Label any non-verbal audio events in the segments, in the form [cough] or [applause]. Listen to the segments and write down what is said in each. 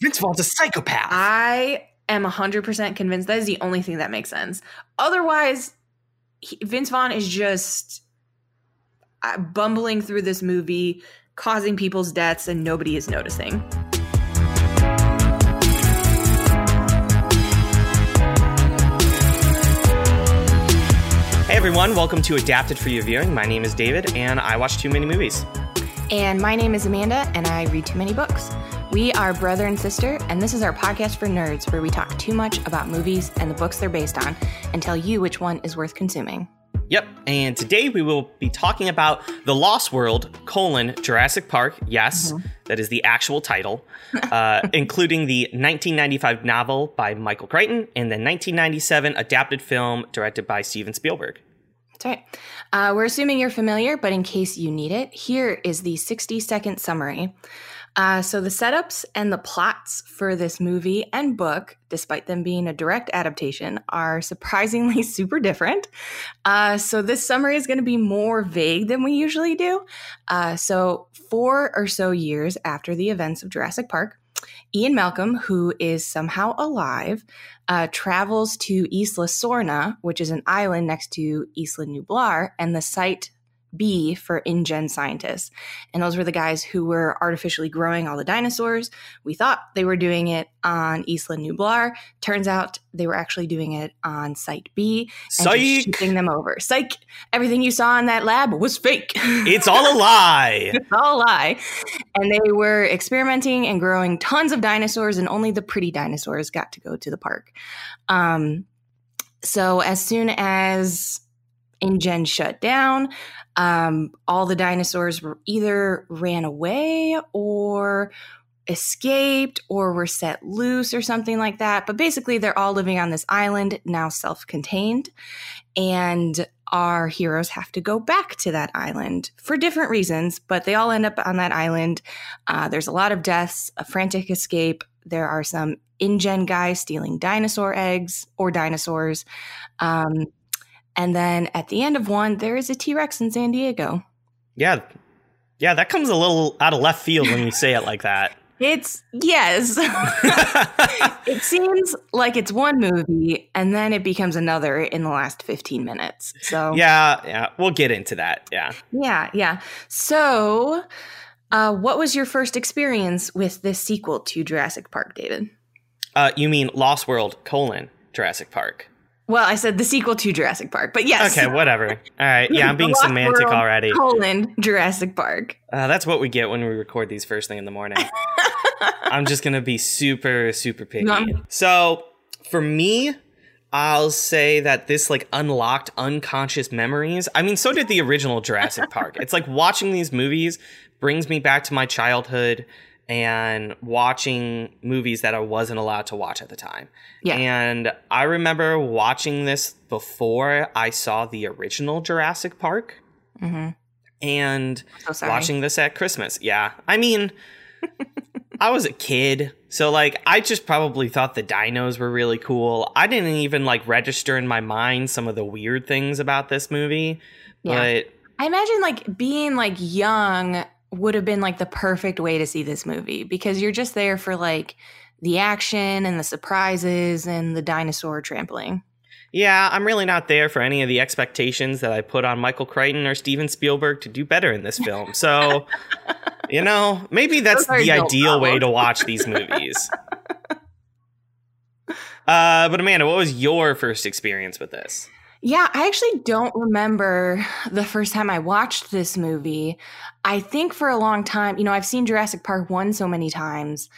Vince Vaughn's a psychopath. I am 100% convinced that is the only thing that makes sense. Otherwise, he, Vince Vaughn is just uh, bumbling through this movie, causing people's deaths, and nobody is noticing. Hey everyone, welcome to Adapted for Your Viewing. My name is David, and I watch too many movies. And my name is Amanda, and I read too many books. We are brother and sister, and this is our podcast for nerds where we talk too much about movies and the books they're based on and tell you which one is worth consuming. Yep, and today we will be talking about The Lost World, colon, Jurassic Park. Yes, mm-hmm. that is the actual title, uh, [laughs] including the 1995 novel by Michael Crichton and the 1997 adapted film directed by Steven Spielberg. That's right. Uh, we're assuming you're familiar, but in case you need it, here is the 60 second summary. Uh, so, the setups and the plots for this movie and book, despite them being a direct adaptation, are surprisingly [laughs] super different. Uh, so, this summary is going to be more vague than we usually do. Uh, so, four or so years after the events of Jurassic Park, Ian Malcolm, who is somehow alive, uh, travels to Isla Sorna, which is an island next to Isla Nublar, and the site B for InGen scientists. And those were the guys who were artificially growing all the dinosaurs. We thought they were doing it on Isla Nublar. Turns out they were actually doing it on Site B and shipping them over. Psych! Everything you saw in that lab was fake. [laughs] It's all a lie. [laughs] it's all a lie. And they were experimenting and growing tons of dinosaurs, and only the pretty dinosaurs got to go to the park. Um, so as soon as InGen shut down. Um, all the dinosaurs were either ran away or escaped or were set loose or something like that. But basically, they're all living on this island, now self contained. And our heroes have to go back to that island for different reasons, but they all end up on that island. Uh, there's a lot of deaths, a frantic escape. There are some InGen guys stealing dinosaur eggs or dinosaurs. Um, and then at the end of one, there is a T Rex in San Diego. Yeah. Yeah, that comes a little out of left field when you say it like that. [laughs] It's yes. [laughs] it seems like it's one movie and then it becomes another in the last 15 minutes. So Yeah, yeah, we'll get into that. Yeah. Yeah, yeah. So, uh, what was your first experience with this sequel to Jurassic Park, David? Uh, you mean Lost World colon Jurassic Park? Well, I said the sequel to Jurassic Park, but yes. Okay, whatever. All right. Yeah, I'm [laughs] being semantic World, already. Colon Jurassic Park. Uh, that's what we get when we record these first thing in the morning. [laughs] I'm just gonna be super, super picky. So for me, I'll say that this like unlocked unconscious memories. I mean, so did the original Jurassic Park. It's like watching these movies brings me back to my childhood and watching movies that I wasn't allowed to watch at the time. Yeah. And I remember watching this before I saw the original Jurassic Park. Mm-hmm. And so watching this at Christmas. Yeah. I mean, [laughs] I was a kid. So, like, I just probably thought the dinos were really cool. I didn't even, like, register in my mind some of the weird things about this movie. Yeah. But I imagine, like, being, like, young would have been like the perfect way to see this movie because you're just there for like the action and the surprises and the dinosaur trampling. Yeah, I'm really not there for any of the expectations that I put on Michael Crichton or Steven Spielberg to do better in this film. So, [laughs] you know, maybe that's the ideal way to watch these movies. Uh, but Amanda, what was your first experience with this? Yeah, I actually don't remember the first time I watched this movie. I think for a long time, you know, I've seen Jurassic Park 1 so many times.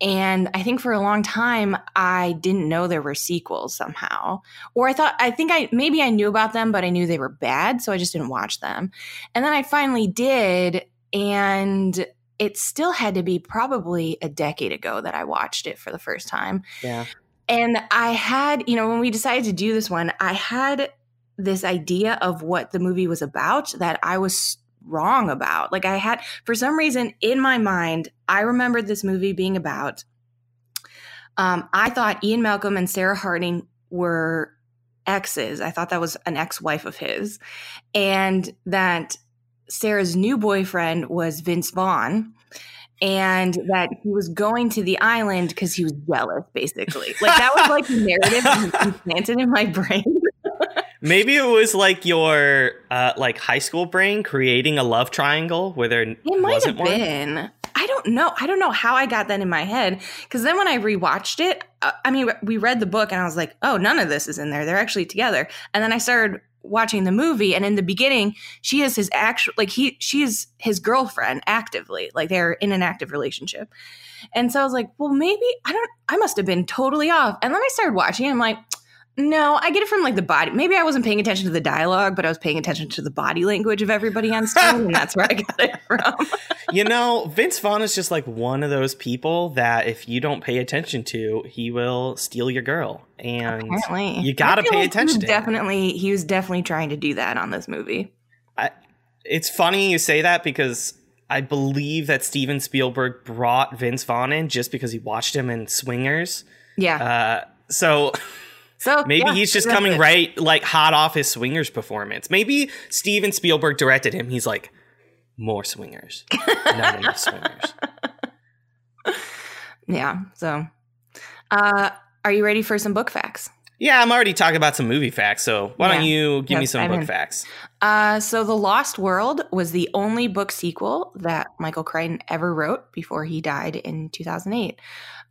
And I think for a long time, I didn't know there were sequels somehow. Or I thought, I think I maybe I knew about them, but I knew they were bad. So I just didn't watch them. And then I finally did. And it still had to be probably a decade ago that I watched it for the first time. Yeah. And I had, you know, when we decided to do this one, I had this idea of what the movie was about that I was wrong about. Like I had, for some reason in my mind, I remembered this movie being about. Um, I thought Ian Malcolm and Sarah Harding were exes. I thought that was an ex wife of his. And that Sarah's new boyfriend was Vince Vaughn. And that he was going to the island because he was jealous, basically. Like that was like the narrative implanted [laughs] in my brain. Maybe it was like your uh, like high school brain creating a love triangle where there it might have been. One. I don't know. I don't know how I got that in my head because then when I rewatched it, uh, I mean, we read the book and I was like, oh, none of this is in there. They're actually together. And then I started watching the movie and in the beginning she is his actual like he she's his girlfriend actively like they're in an active relationship. And so i was like well maybe i don't i must have been totally off. And then i started watching i'm like no, I get it from like the body. Maybe I wasn't paying attention to the dialogue, but I was paying attention to the body language of everybody on screen, and that's where I [laughs] got it from. you know, Vince Vaughn is just like one of those people that if you don't pay attention to, he will steal your girl, and Apparently. you got to pay like attention. He definitely, he was definitely trying to do that on this movie. I, it's funny you say that because I believe that Steven Spielberg brought Vince Vaughn in just because he watched him in Swingers. Yeah. Uh, so. [laughs] So maybe yeah, he's just coming it. right like hot off his swingers performance. Maybe Steven Spielberg directed him. He's like, more swingers. Not enough swingers. [laughs] Yeah. So uh are you ready for some book facts? Yeah, I'm already talking about some movie facts, so why yeah. don't you give me some I'm book in. facts? Uh, so, The Lost World was the only book sequel that Michael Crichton ever wrote before he died in 2008.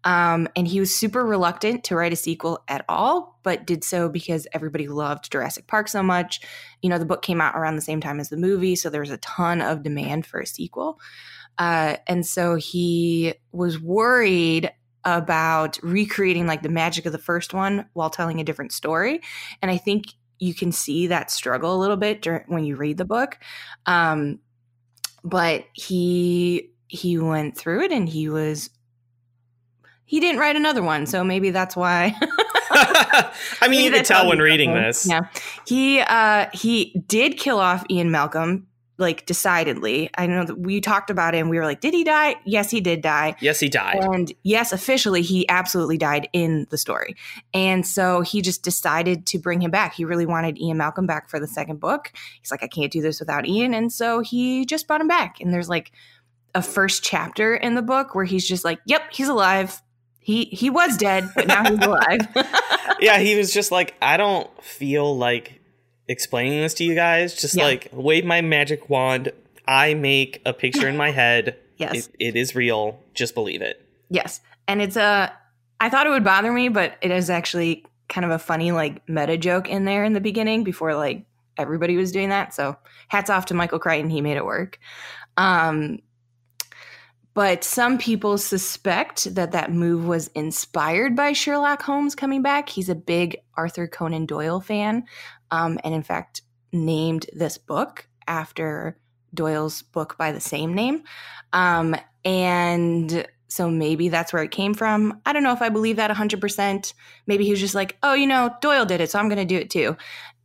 Um, and he was super reluctant to write a sequel at all, but did so because everybody loved Jurassic Park so much. You know, the book came out around the same time as the movie, so there was a ton of demand for a sequel. Uh, and so he was worried about recreating like the magic of the first one while telling a different story. And I think you can see that struggle a little bit during, when you read the book. Um, but he he went through it and he was he didn't write another one, so maybe that's why. [laughs] [laughs] I mean, you can tell when reading this. Yeah, he uh, he did kill off Ian Malcolm, like decidedly. I know that we talked about it, and we were like, "Did he die?" Yes, he did die. Yes, he died. And yes, officially, he absolutely died in the story. And so he just decided to bring him back. He really wanted Ian Malcolm back for the second book. He's like, "I can't do this without Ian," and so he just brought him back. And there's like a first chapter in the book where he's just like, "Yep, he's alive." He he was dead, but now he's alive. [laughs] [laughs] yeah, he was just like, I don't feel like explaining this to you guys. Just yeah. like wave my magic wand. I make a picture in my head. [laughs] Yes, it, it is real. Just believe it. Yes, and it's a. I thought it would bother me, but it is actually kind of a funny like meta joke in there in the beginning before like everybody was doing that. So hats off to Michael Crichton. He made it work. Um, but some people suspect that that move was inspired by Sherlock Holmes coming back. He's a big Arthur Conan Doyle fan, um, and in fact, named this book after Doyle's book by the same name. Um, and so maybe that's where it came from. I don't know if I believe that 100%. Maybe he was just like, oh, you know, Doyle did it, so I'm going to do it too.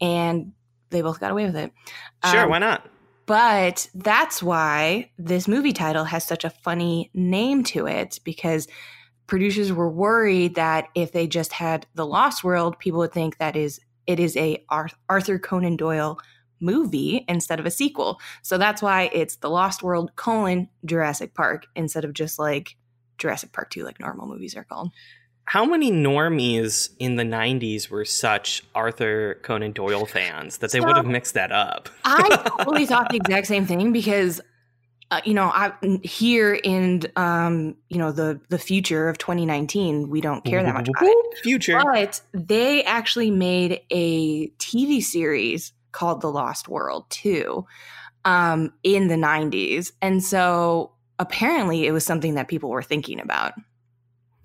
And they both got away with it. Sure, um, why not? But that's why this movie title has such a funny name to it because producers were worried that if they just had The Lost World, people would think that is it is a Arthur Conan Doyle movie instead of a sequel. So that's why it's The Lost World colon Jurassic Park instead of just like Jurassic Park 2 like normal movies are called how many normies in the 90s were such Arthur Conan Doyle fans that they so, would have mixed that up? I [laughs] totally thought the exact same thing because uh, you know, I here in um, you know, the the future of 2019, we don't care that much about it. Future. But they actually made a TV series called The Lost World too um in the 90s. And so apparently it was something that people were thinking about.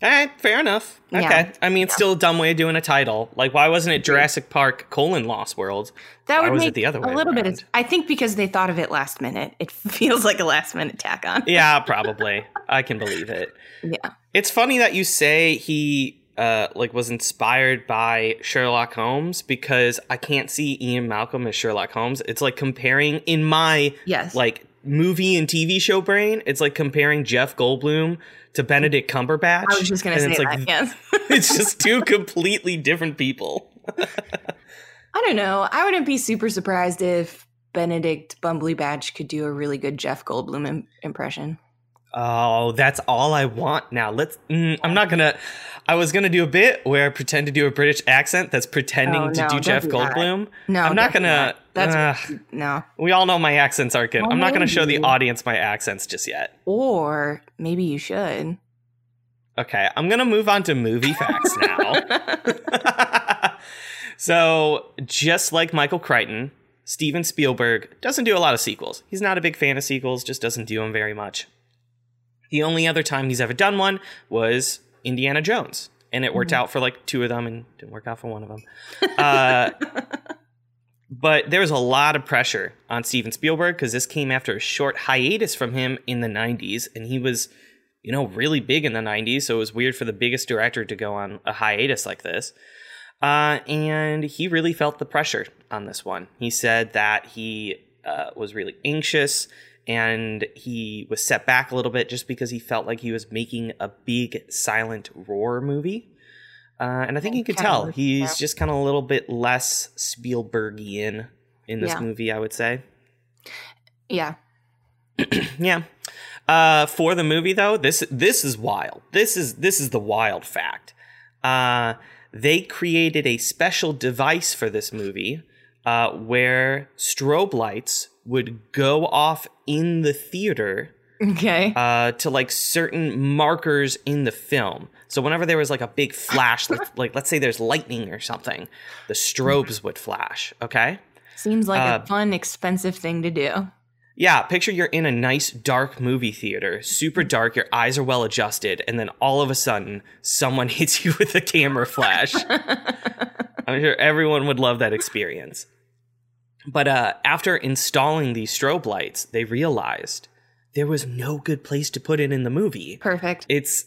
All right, fair enough. Okay. Yeah. I mean, it's yeah. still a dumb way of doing a title. Like, why wasn't it Jurassic Park colon Lost World? That why would make the other way a little around? bit. Of, I think because they thought of it last minute. It [laughs] feels like a last minute tack on. yeah, probably. I can believe it. [laughs] Yeah. It's funny that you say he uh, like was inspired by Sherlock Holmes because I can't see Ian Malcolm as Sherlock Holmes. It's like comparing in my yes like movie and TV show brain. It's like comparing Jeff Goldblum to Benedict Cumberbatch. I was just going to say like, that. Yes, [laughs] it's just two completely different people. [laughs] I don't know. I wouldn't be super surprised if Benedict Bumbly Batch could do a really good Jeff Goldblum Im- impression. Oh, that's all I want now. Let's. Mm, I'm not gonna. I was gonna do a bit where I pretend to do a British accent that's pretending Oh, to no, do don't Jeff do. Goldblum. No, I'm not gonna. that. That's Ugh. no. we all know my accents aren't good. Well, I'm not gonna show the audience my accents just yet. Or maybe you should. Okay, I'm gonna move on to movie facts [laughs] now. [laughs] so, just like Michael Crichton, Steven Spielberg doesn't do a lot of sequels. He's not a big fan of sequels, just doesn't do them very much. The only other time he's ever done one was Indiana Jones, and it worked out for like two of them and didn't work out for one of them. Uh, [laughs] but there was a lot of pressure on Steven Spielberg because this came after a short hiatus from him in the 90s, and he was, you know, really big in the 90s, so it was weird for the biggest director to go on a hiatus like this. Uh, and he really felt the pressure on this one. He said that he uh, was really anxious and he was set back a little bit just because he felt like he was making a big silent roar movie. Uh, and I think you could tell he's just kind of a little bit less Spielbergian in this Yeah. movie, I would say. yeah. [clears throat] Yeah. Uh, for the movie though, this this is wild. This is this is the wild fact. Uh, they created a special device for this movie uh, where strobe lights would go off in the theater Okay. uh, to like certain markers in the film. So whenever there was like a big flash, like, [laughs] like let's say there's lightning or something, the strobes would flash. Okay. Seems like uh, a fun, expensive thing to do. Yeah, picture you're in a nice dark movie theater, super dark, your eyes are well adjusted, and then all of a sudden someone [laughs] hits you with a camera flash. [laughs] I'm sure everyone would love that experience. But uh, after installing these strobe lights, they realized there was no good place to put it in the movie. Perfect. It's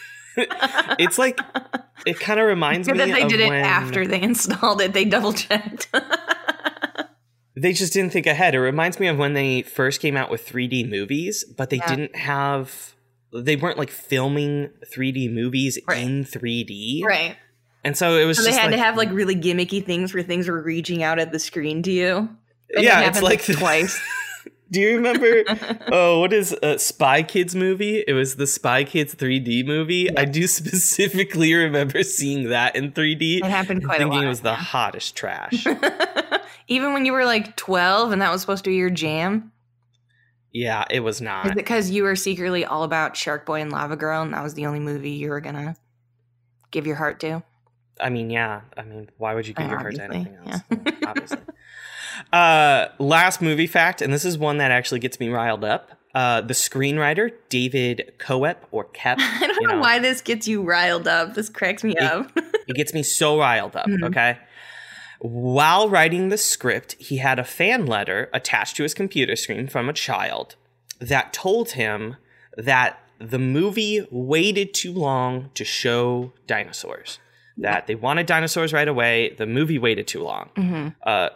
[laughs] it's like it kind of reminds me that they did it after they installed it. They double checked. [laughs] they just didn't think ahead. It reminds me of when they first came out with 3D movies, but they Yeah. didn't have they weren't like filming 3D movies Right. in 3D. right. And so it was So they had like, to have like really gimmicky things where things were reaching out at the screen to you. It yeah, it's like twice. [laughs] Do you remember [laughs] oh, what is a Spy Kids movie? It was the Spy Kids 3D movie. I do [laughs] specifically remember seeing that in 3D. It happened quite a thinking lot. it was the hottest trash. Even when you were like 12 and that was supposed to be your jam? yeah, it was not. Is it because you were secretly all about Shark Boy and Lava Girl and that was the only movie you were going to give your heart to? I mean, yeah. I mean, why would you give Uh, your heart to anything else? Yeah, obviously. Uh, last movie fact, and this is one that actually gets me riled up. Uh, the screenwriter David Koepp or Kep. [laughs] I don't know, know, why this gets you riled up. This cracks me It- up. [laughs] It gets me so riled up. Mhm. Okay. While writing the script, he had a fan letter attached to his computer screen from a child that told him that the movie waited too long to show dinosaurs. That they wanted dinosaurs right away. The movie waited too long. Mhm. Uh,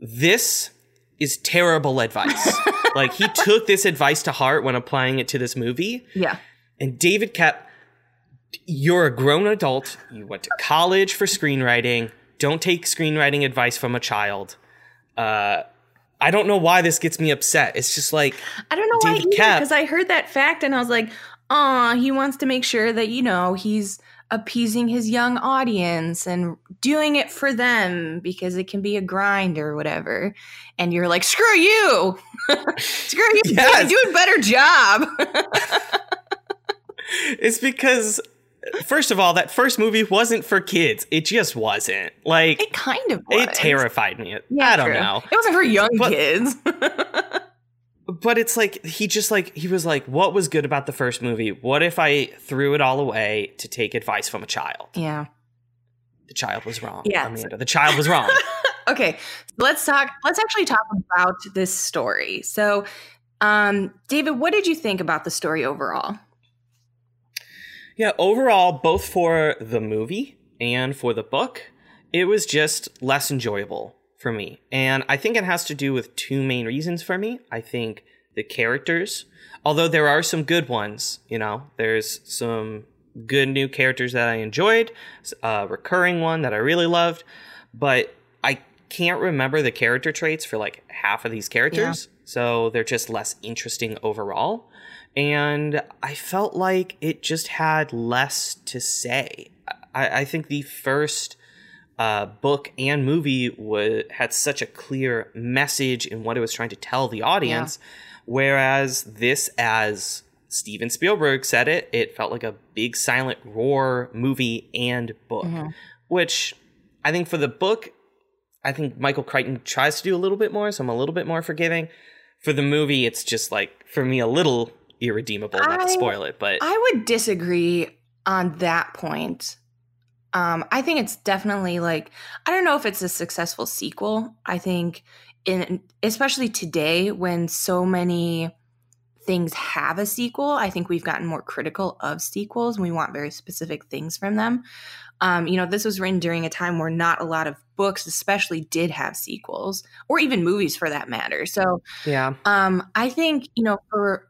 this is terrible advice. [laughs] like he took this advice to heart when applying it to this movie. Yeah. And David Koepp, you're a grown adult. You went to college for screenwriting. Don't take screenwriting advice from a child. Uh, I don't know why this gets me upset. It's just like, I don't know why David Cap- because I heard that fact and I was like, "Aw, he wants to make sure that you know he's appeasing his young audience and doing it for them because it can be a grind or whatever." And you're like, "Screw you, [laughs] screw you, Yes. do a better job." [laughs] it's because, first of all, that first movie wasn't for kids. It just wasn't. Like, it kind of was. it terrified me. Yeah, I don't true. know. It wasn't for young But- kids. But it's like he just like he was like what was good about the first movie what if i threw it all away to take advice from a child yeah. the child was wrong Yeah. amanda the child was wrong [laughs] Okay, let's talk. Let's actually talk about this story. So, um, David, what did you think about the story overall? yeah overall both for the movie and for the book it was just less enjoyable for me and i think it has to do with two main reasons for me i think the characters although there are some good ones you know there's some good new characters that i enjoyed a recurring one that i really loved but i can't remember the character traits for like half of these characters so they're just less interesting overall And I felt like it just had less to say. I, I think the first uh, book and movie was, had such a clear message in what it was trying to tell the audience, yeah. Whereas this, as Steven Spielberg said it, it felt like a big silent roar movie and book, mm-hmm. which I think for the book, I think Michael Crichton tries to do a little bit more, so I'm a little bit more forgiving. For the movie, it's just like for me a little irredeemable. Not to spoil it, but I would disagree on that point. Um, I think it's definitely like I don't know if it's a successful sequel. I think in especially today when so many things have a sequel, I think we've gotten more critical of sequels and we want very specific things from them. Um, you know, this was written during a time where not a lot of books, especially, did have sequels or even movies for that matter. So, yeah, um, I think you know for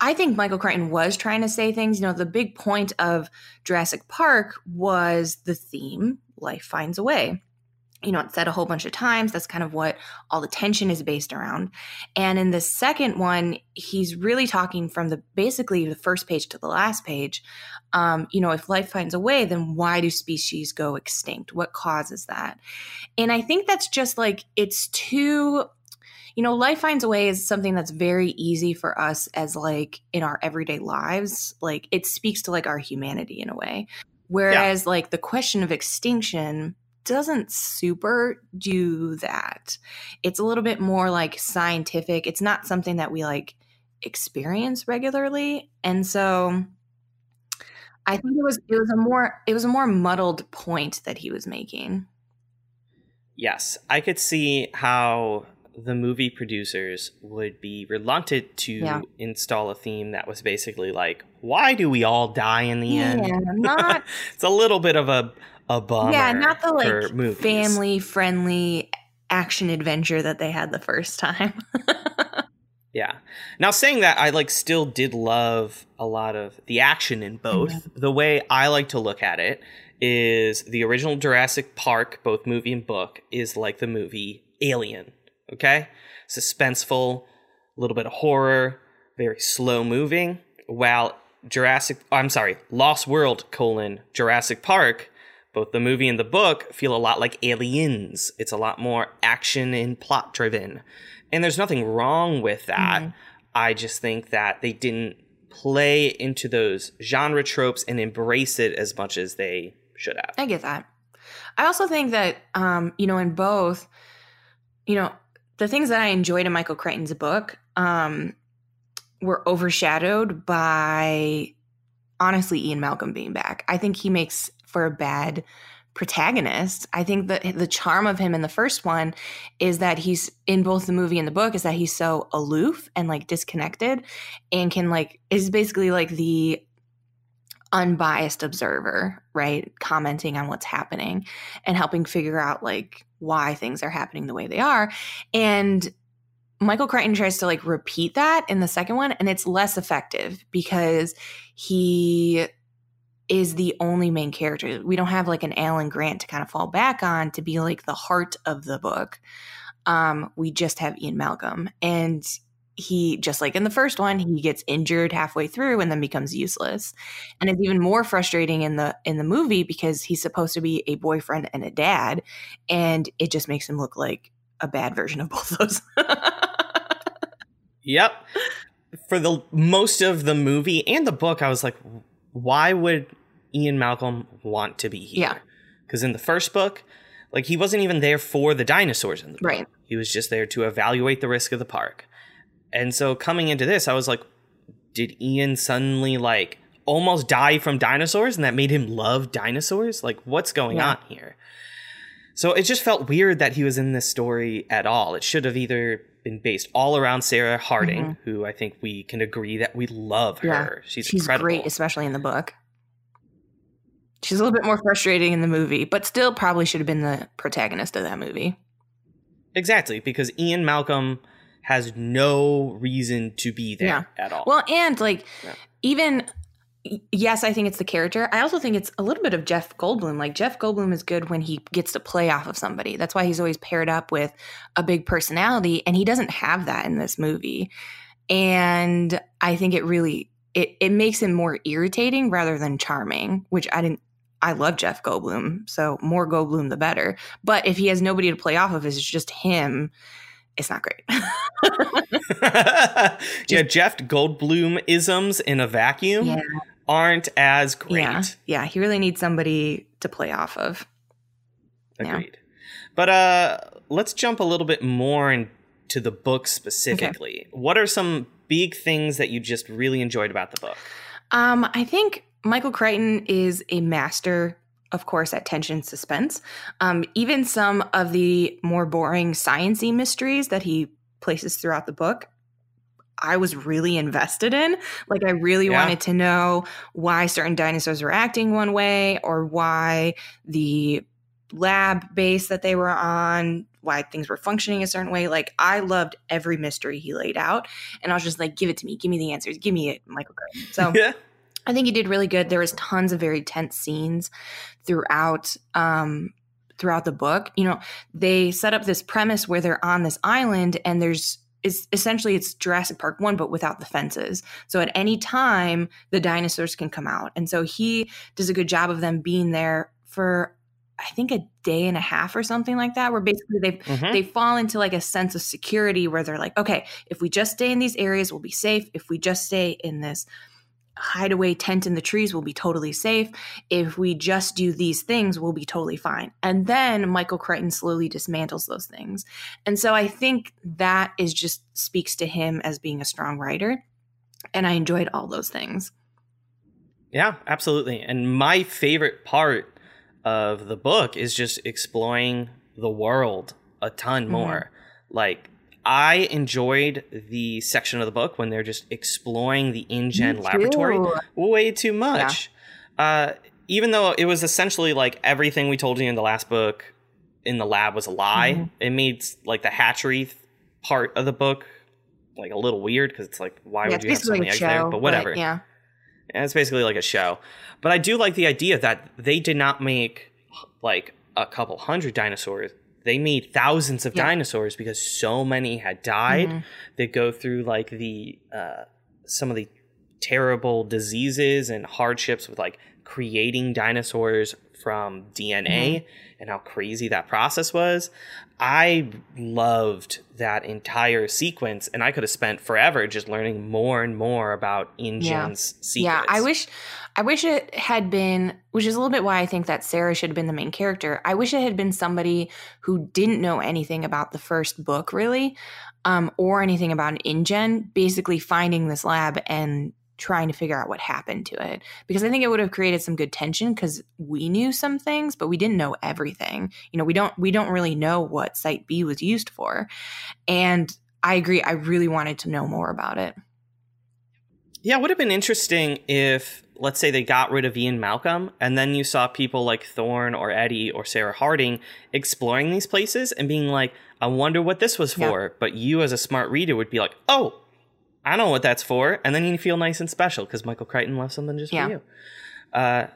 I think Michael Crichton was trying to say things. You know, the big point of Jurassic Park was the theme life finds a way. You know, it's said a whole bunch of times. That's kind of what all the tension is based around. And in the second one, he's really talking from the basically the first page to the last page. Um, you know, if life finds a way, then why do species go extinct? What causes that? And I think that's just like it's too you know, life finds a way is something that's very easy for us as like in our everyday lives. Like it speaks to like our humanity in a way. Whereas yeah. like the question of extinction doesn't super do that. It's a little bit more like scientific. It's not something that we like experience regularly. And so I think it was it was a more it was a more muddled point that he was making. Yes, I could see how the movie producers would be reluctant to yeah. install a theme that was basically like, why do we all die in the yeah, end? [laughs] Not, it's a little bit of a a bummer. Yeah, not the like family friendly action adventure that they had the first time. [laughs] yeah. Now saying that, I like still did love a lot of the action in both. Mm-hmm. The way I like to look at it is the original Jurassic Park, both movie and book, is like the movie Alien okay? Suspenseful, a little bit of horror, very slow moving. While Jurassic, I'm sorry, Lost World colon Jurassic Park, both the movie and the book feel a lot like Aliens. It's a lot more action and plot driven. And there's nothing wrong with that. Mm-hmm. I just think that they didn't play into those genre tropes and embrace it as much as they should have. I get that. I also think that um, you know, in both, you know, the things that I enjoyed in Michael Crichton's book um, were overshadowed by honestly Ian Malcolm being back. I think he makes for a bad protagonist. I think that the charm of him in the first one is that he's in both the movie and the book is that he's so aloof and like disconnected and can like is basically like the unbiased observer, right? Commenting on what's happening and helping figure out like why things are happening the way they are. And Michael Crichton tries to like repeat that in the second one, and it's less effective because he is the only main character. We don't have like an Alan Grant to kind of fall back on to be like the heart of the book. Um, we just have Ian Malcolm. And he just like in the first one he gets injured halfway through and then becomes useless and it's even more frustrating in the in the movie because he's supposed to be a boyfriend and a dad and it just makes him look like a bad version of [laughs] both those yep for the most of the movie and the book i was like why would ian malcolm want to be here yeah because in the first book like he wasn't even there for the dinosaurs in the book. right he was just there to evaluate the risk of the park and so coming into this, I was like, did Ian suddenly like almost die from dinosaurs and that made him love dinosaurs? Like, what's going yeah. on here? So it just felt weird that he was in this story at all. It should have either been based all around Sarah Harding, mm-hmm. who I think we can agree that we love her. Yeah. She's, She's incredible. great, especially in the book. She's a little bit more frustrating in the movie, but still probably should have been the protagonist of that movie. Exactly, because Ian Malcolm has no reason to be there yeah. at all. Well, and like yeah. even yes, I think it's the character. I also think it's a little bit of Jeff Goldblum. Like Jeff Goldblum is good when he gets to play off of somebody. That's why he's always paired up with a big personality and he doesn't have that in this movie. and I think it really it it makes him more irritating rather than charming, which I didn't. I love Jeff Goldblum, so more Goldblum the better. But if he has nobody to play off of, it's just him. It's not great. [laughs] [laughs] yeah, Jeff Goldblum isms in a vacuum yeah. Aren't as great. Yeah. yeah, he really needs somebody to play off of. Agreed. Yeah. But uh let's jump a little bit more into the book specifically. Okay. What are some big things that you just really enjoyed about the book? Um, I think Michael Crichton is a master, of course, at tension suspense. Um, even some of the more boring sciency mysteries that he places throughout the book, I was really invested in. Like, I really yeah. wanted to know why certain dinosaurs were acting one way or why the lab base that they were on, why things were functioning a certain way. Like I loved every mystery he laid out, and I was just like, "Give it to me, give me the answers, give me it, Michael Crichton." So [laughs] yeah. I think he did really good. There was tons of very tense scenes throughout um, throughout the book. You know, they set up this premise where they're on this island, and there's is essentially it's Jurassic Park 1 but without the fences. So at any time the dinosaurs can come out. And so he does a good job of them being there for I think a day and a half or something like that, where basically they mm-hmm. they fall into like a sense of security where they're like, okay, if we just stay in these areas, we'll be safe. If we just stay in this hideaway tent in the trees, we'll be totally safe. If we just do these things, we'll be totally fine. And then Michael Crichton slowly dismantles those things. And so I think that is just speaks to him as being a strong writer. And I enjoyed all those things. Yeah, absolutely. And my favorite part of the book is just exploring the world a ton mm-hmm. more. Like I enjoyed the section of the book when they're just exploring the InGen laboratory way too much. Yeah. Uh, even though it was essentially like everything we told you in the last book in the lab was a lie, mm-hmm. it made like the hatchery part of the book like a little weird because it's like why yeah, would you have so many eggs show, there? But whatever. But yeah. And it's basically like a show. But I do like the idea that they did not make like a couple hundred dinosaurs. They made thousands of yeah. dinosaurs because so many had died. Mm-hmm. They go through like the uh, some of the terrible diseases and hardships with like creating dinosaurs from DNA mm-hmm. and how crazy that process was. I loved that entire sequence, and I could have spent forever just learning more and more about InGen's yeah. sequence. Yeah, I wish, I wish it had been, which is a little bit why I think that Sarah should have been the main character. I wish it had been somebody who didn't know anything about the first book, really, um, or anything about an InGen, basically finding this lab and trying to figure out what happened to it because I think it would have created some good tension because we knew some things but we didn't know everything. You know, we don't we don't really know what site B was used for. And I agree I really wanted to know more about it. Yeah, it would have been interesting if let's say they got rid of Ian Malcolm and then you saw people like Thorne or Eddie or Sarah Harding exploring these places and being like, I wonder what this was for. But you as a smart reader would be like, oh, I know what that's for, and then you feel nice and special because Michael Crichton left something just yeah. for you. Uh,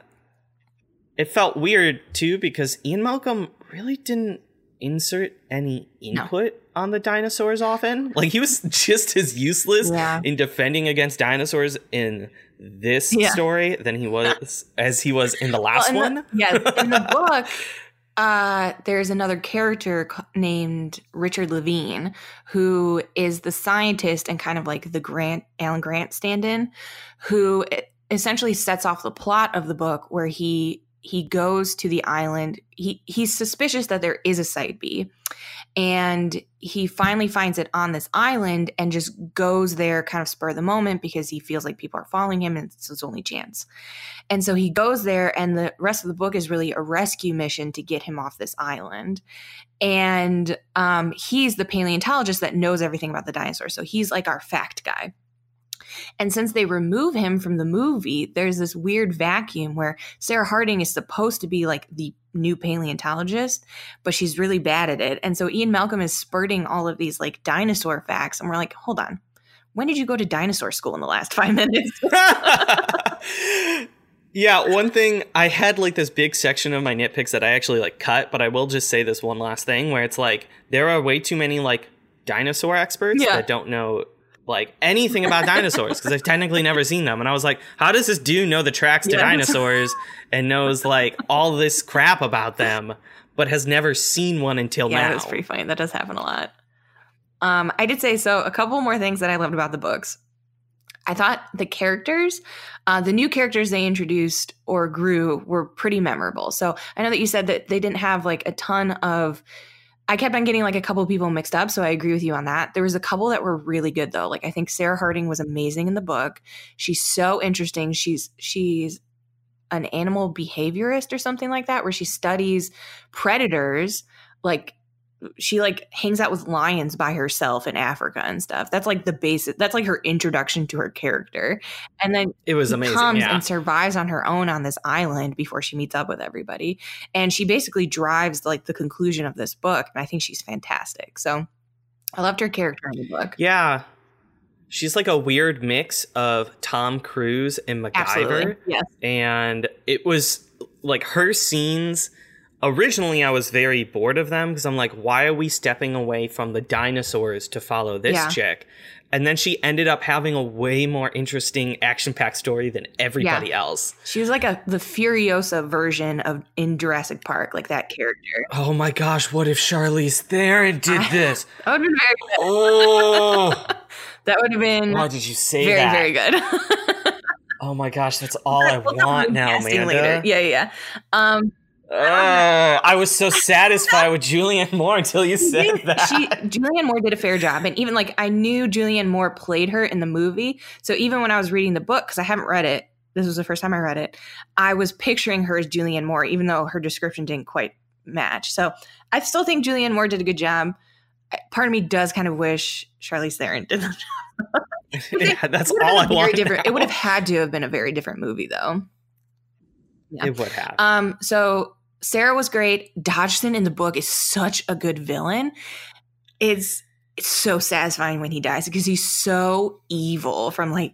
it felt weird too because Ian Malcolm really didn't insert any input no. on the dinosaurs often. Like he was [laughs] just as useless yeah. in defending against dinosaurs in this yeah. story than he was [laughs] as he was in the last well, in one. The, yeah, in the [laughs] book, uh, there's another character named Richard Levine who is the scientist and kind of like the Grant Alan Grant stand-in, who essentially sets off the plot of the book where he he goes to the island. He he's suspicious that there is a site B, and he finally finds it on this island and just goes there kind of spur of the moment because he feels like people are following him and it's his only chance. And so he goes there, and the rest of the book is really a rescue mission to get him off this island. And um, he's the paleontologist that knows everything about the dinosaurs. So he's like our fact guy. And since they remove him from the movie, there's this weird vacuum where Sarah Harding is supposed to be like the new paleontologist, but she's really bad at it. And so Ian Malcolm is spurting all of these like dinosaur facts. And we're like, hold on. When did you go to dinosaur school in the last five minutes? [laughs] yeah, one thing I had like this big section of my nitpicks that I actually like cut, but I will just say this one last thing where it's like there are way too many like dinosaur experts yeah. that don't know like anything about [laughs] dinosaurs because I've technically never seen them. And I was like, how does this dude know the tracks to Yeah. dinosaurs [laughs] and knows like all this crap about them, but has never seen one until yeah, now? it was pretty funny. That does happen a lot. Um, I did say so. A couple more things that I loved about the books. I thought the characters, uh, the new characters they introduced or grew were pretty memorable. So I know that you said that they didn't have like a ton of. I kept on getting like a couple people mixed up, so I agree with you on that. There was a couple that were really good though. Like I think Sarah Harding was amazing in the book. She's so interesting. She's she's an animal behaviorist or something like that, where she studies predators. Like she like hangs out with lions by herself in Africa and stuff. That's like the basic. That's like her introduction to her character, and then it was amazing. comes yeah. and survives on her own on this island before she meets up with everybody, and she basically drives like the conclusion of this book. And I think she's fantastic. So I loved her character in the book. yeah. She's like a weird mix of Tom Cruise and MacGyver. Absolutely, yes. and it was like her scenes originally i was very bored of them because i'm like why are we stepping away from the dinosaurs to follow this Yeah. chick and then she ended up having a way more interesting action-packed story than everybody else She was like a the Furiosa version of in Jurassic Park, like that character. oh my gosh what if charlize theron did [laughs] this That would have been very good. oh [laughs] That would have been why did you say very, that very good. oh my gosh that's all [laughs] i want now Amanda. later. Yeah, yeah, yeah. Um, Ugh, i was so [laughs] satisfied with julianne moore until you said that she Julianne Moore did a fair job, and even like I knew Julianne Moore played her in the movie. So even when I was reading the book, because I haven't read it, this was the first time I read it. I was picturing her as Julianne Moore, even though her description didn't quite match. So I still think Julianne Moore did a good job. Part of me does kind of wish Charlize Theron did. the [laughs] job. yeah, that's It would have all I want. different. It would have had to have been a very different movie, though. Yeah. It would have. Um, so Sarah was great. Dodgson in the book is such a good villain. It's it's so satisfying when he dies because he's so evil from like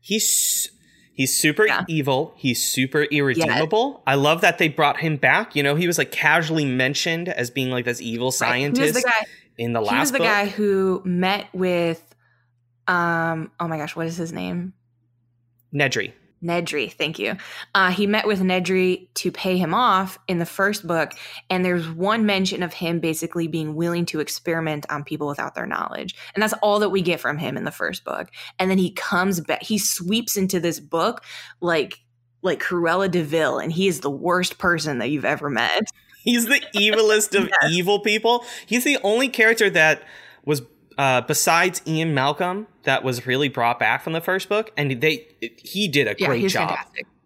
he's he's super Yeah. evil. He's super irredeemable. I love that they brought him back. You know, he was like casually mentioned as being like this evil right, scientist the guy in the last he was the book. guy who met with um oh my gosh, what is his name? Nedry. Nedry, thank you. Uh, he met with Nedry to pay him off in the first book, and there's one mention of him basically being willing to experiment on people without their knowledge, and that's all that we get from him in the first book. And then he comes back, he sweeps into this book like like Cruella de Vil, and he is the worst person that you've ever met. He's the evilest of [laughs] evil people. He's the only character that was uh, besides Ian Malcolm that was really brought back from the first book, and they he did a Yeah, great job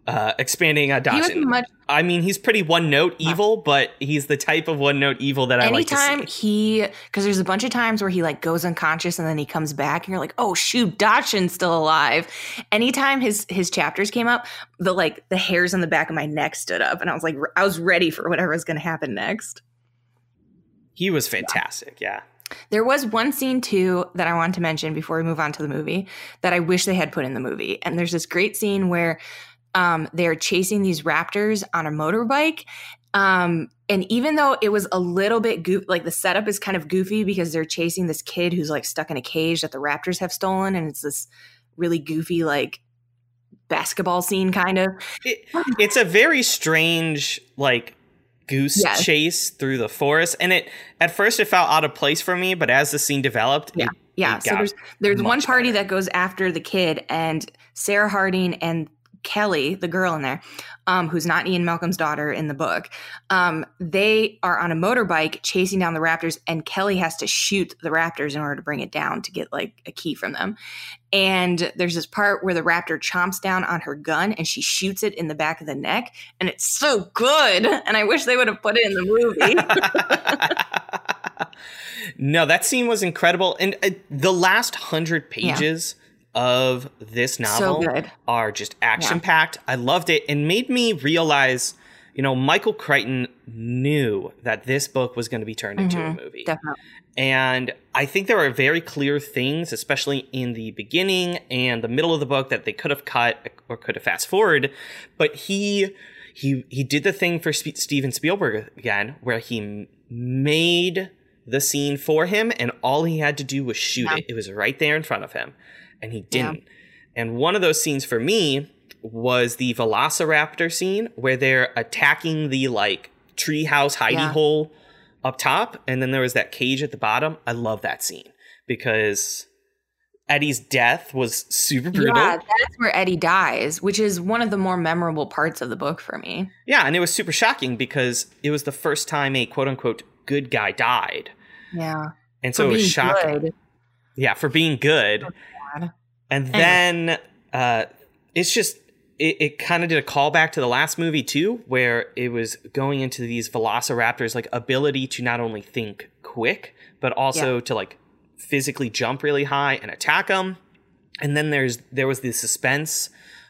uh, expanding uh, He much I mean, he's pretty one note evil, but he's the type of one note evil that I like to anytime see. he because there's a bunch of times where he like goes unconscious and then he comes back and you're like oh shoot Dodgson's still alive anytime his his chapters came up the like the hairs on the back of my neck stood up and i was like i was ready for whatever was going to happen next He was fantastic. Yeah. There was one scene too that i wanted to mention before we move on to the movie that i wish they had put in the movie. And there's this great scene where um, they're chasing these raptors on a motorbike. Um, and even though it was a little bit goof, like the setup is kind of goofy because they're chasing this kid who's like stuck in a cage that the raptors have stolen and it's this really goofy like basketball scene kind of. It, it's a very strange like goose Yes. chase through the forest and it at first it felt out of place for me but as the scene developed Yeah. it- Yeah, it so there's there's one party better. that goes after the kid, and Sarah Harding and Kelly, the girl in there, um, who's not Ian Malcolm's daughter in the book, um, they are on a motorbike chasing down the raptors, and Kelly has to shoot the raptors in order to bring it down to get like a key from them. And there's this part where the raptor chomps down on her gun and she shoots it in the back of the neck, and it's so good. And I wish they would have put it in the movie. [laughs] no, that scene was incredible, and uh, the last hundred Yeah. Of this novel good. are just action packed. I loved it, and made me realize, you know, Michael Crichton knew that this book was going to be turned into a Mhm. movie. Definitely. And I think there are very clear things, especially in the beginning and the middle of the book, that they could have cut or could have fast forward. But he he he did the thing for Sp- Steven Spielberg again, where he made the scene for him, and all he had to do was shoot Yeah. it. It was right there in front of him, and he didn't. And one of those scenes for me was the Velociraptor scene where they're attacking the like treehouse hidey Yeah. hole up top, and then there was that cage at the bottom. I love that scene because Eddie's death was super brutal. Yeah, that's where Eddie dies, which is one of the more memorable parts of the book for me. Yeah, and it was super shocking because it was the first time a quote unquote good guy died. Yeah. And so it was shocking. good. Yeah, for being good. And then uh it's just it, it kind of did a callback to the last movie too, where it was going into these velociraptors like ability to not only think quick, but also to like physically jump really high and attack them. And then there's there was the suspense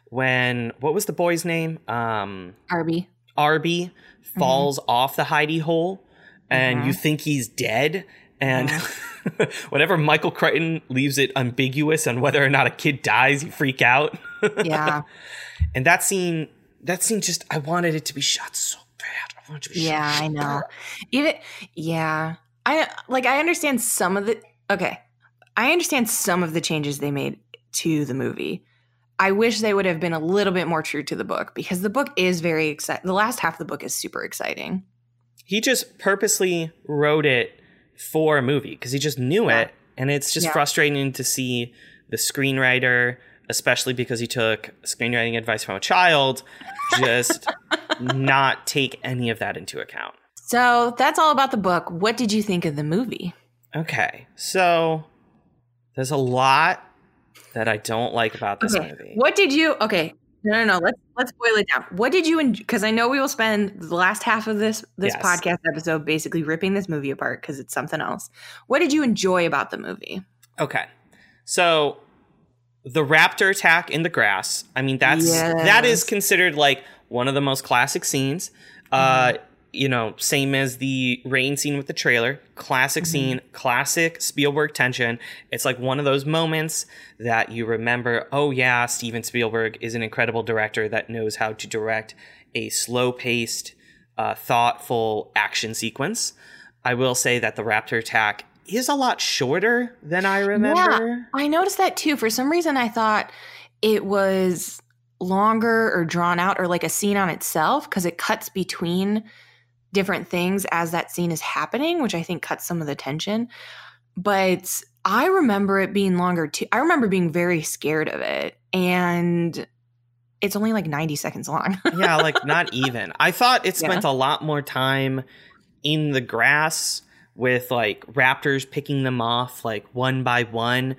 when what was the boy's name? Um Arby. Arby falls off the hidey hole and Mhm. you think he's dead. And [laughs] whenever Michael Crichton leaves it ambiguous on whether or not a kid dies, you freak out. Yeah. [laughs] and that scene, that scene just, I wanted it to be shot so bad. I wanted to be Yeah, shot I know. bad. Even yeah. I like I understand some of the okay. I understand some of the changes they made to the movie. I wish they would have been a little bit more true to the book because the book is very exciting. The last half of the book is super exciting. He just purposely wrote it for a movie because he just knew Yeah. it. And it's just Yeah. frustrating to see the screenwriter, especially because he took screenwriting advice from a child, [laughs] just not take any of that into account. So that's all about the book. What did you think of the movie? Okay, so there's a lot that I don't like about this Okay. movie. What did you? Okay, no, no, no. Let's let's boil it down. What did you? Because I know we will spend the last half of this this Yes. podcast episode basically ripping this movie apart because it's something else. What did you enjoy about the movie? Okay. So the raptor attack in the grass, I mean that's that is considered like one of the most classic scenes. Uh you know, same as the rain scene with the trailer, classic scene, classic Spielberg tension. It's like one of those moments that you remember, oh yeah, Steven Spielberg is an incredible director that knows how to direct a slow-paced, uh, thoughtful action sequence. I will say that the raptor attack is a lot shorter than I remember. Yeah, I noticed that too. For some reason, I thought it was longer or drawn out or like a scene on itself because it cuts between different things as that scene is happening, which I think cuts some of the tension. But I remember it being longer too. I remember being very scared of it. And it's only like 90 seconds long. [laughs] yeah, like not even. I thought it Yeah. spent a lot more time in the grass with like raptors picking them off like one by one.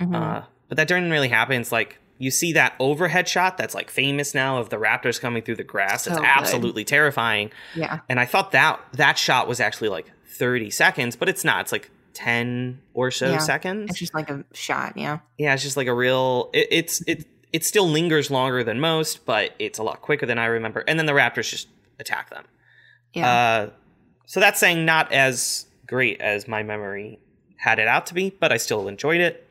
Mhm. Uh, but that didn't really happen. It's like you see that overhead shot that's like famous now of the raptors coming through the grass. So it's good. absolutely terrifying. yeah. And I thought that that shot was actually like 30 seconds, but it's not. It's like 10 or so Yeah. seconds. It's just like a shot. Yeah. Yeah, it's just like a real. It, it's it it still lingers longer than most, but it's a lot quicker than I remember. And then the Raptors just attack them. Yeah. Uh, so that's saying not as great as my memory had it out to be, but I still enjoyed it.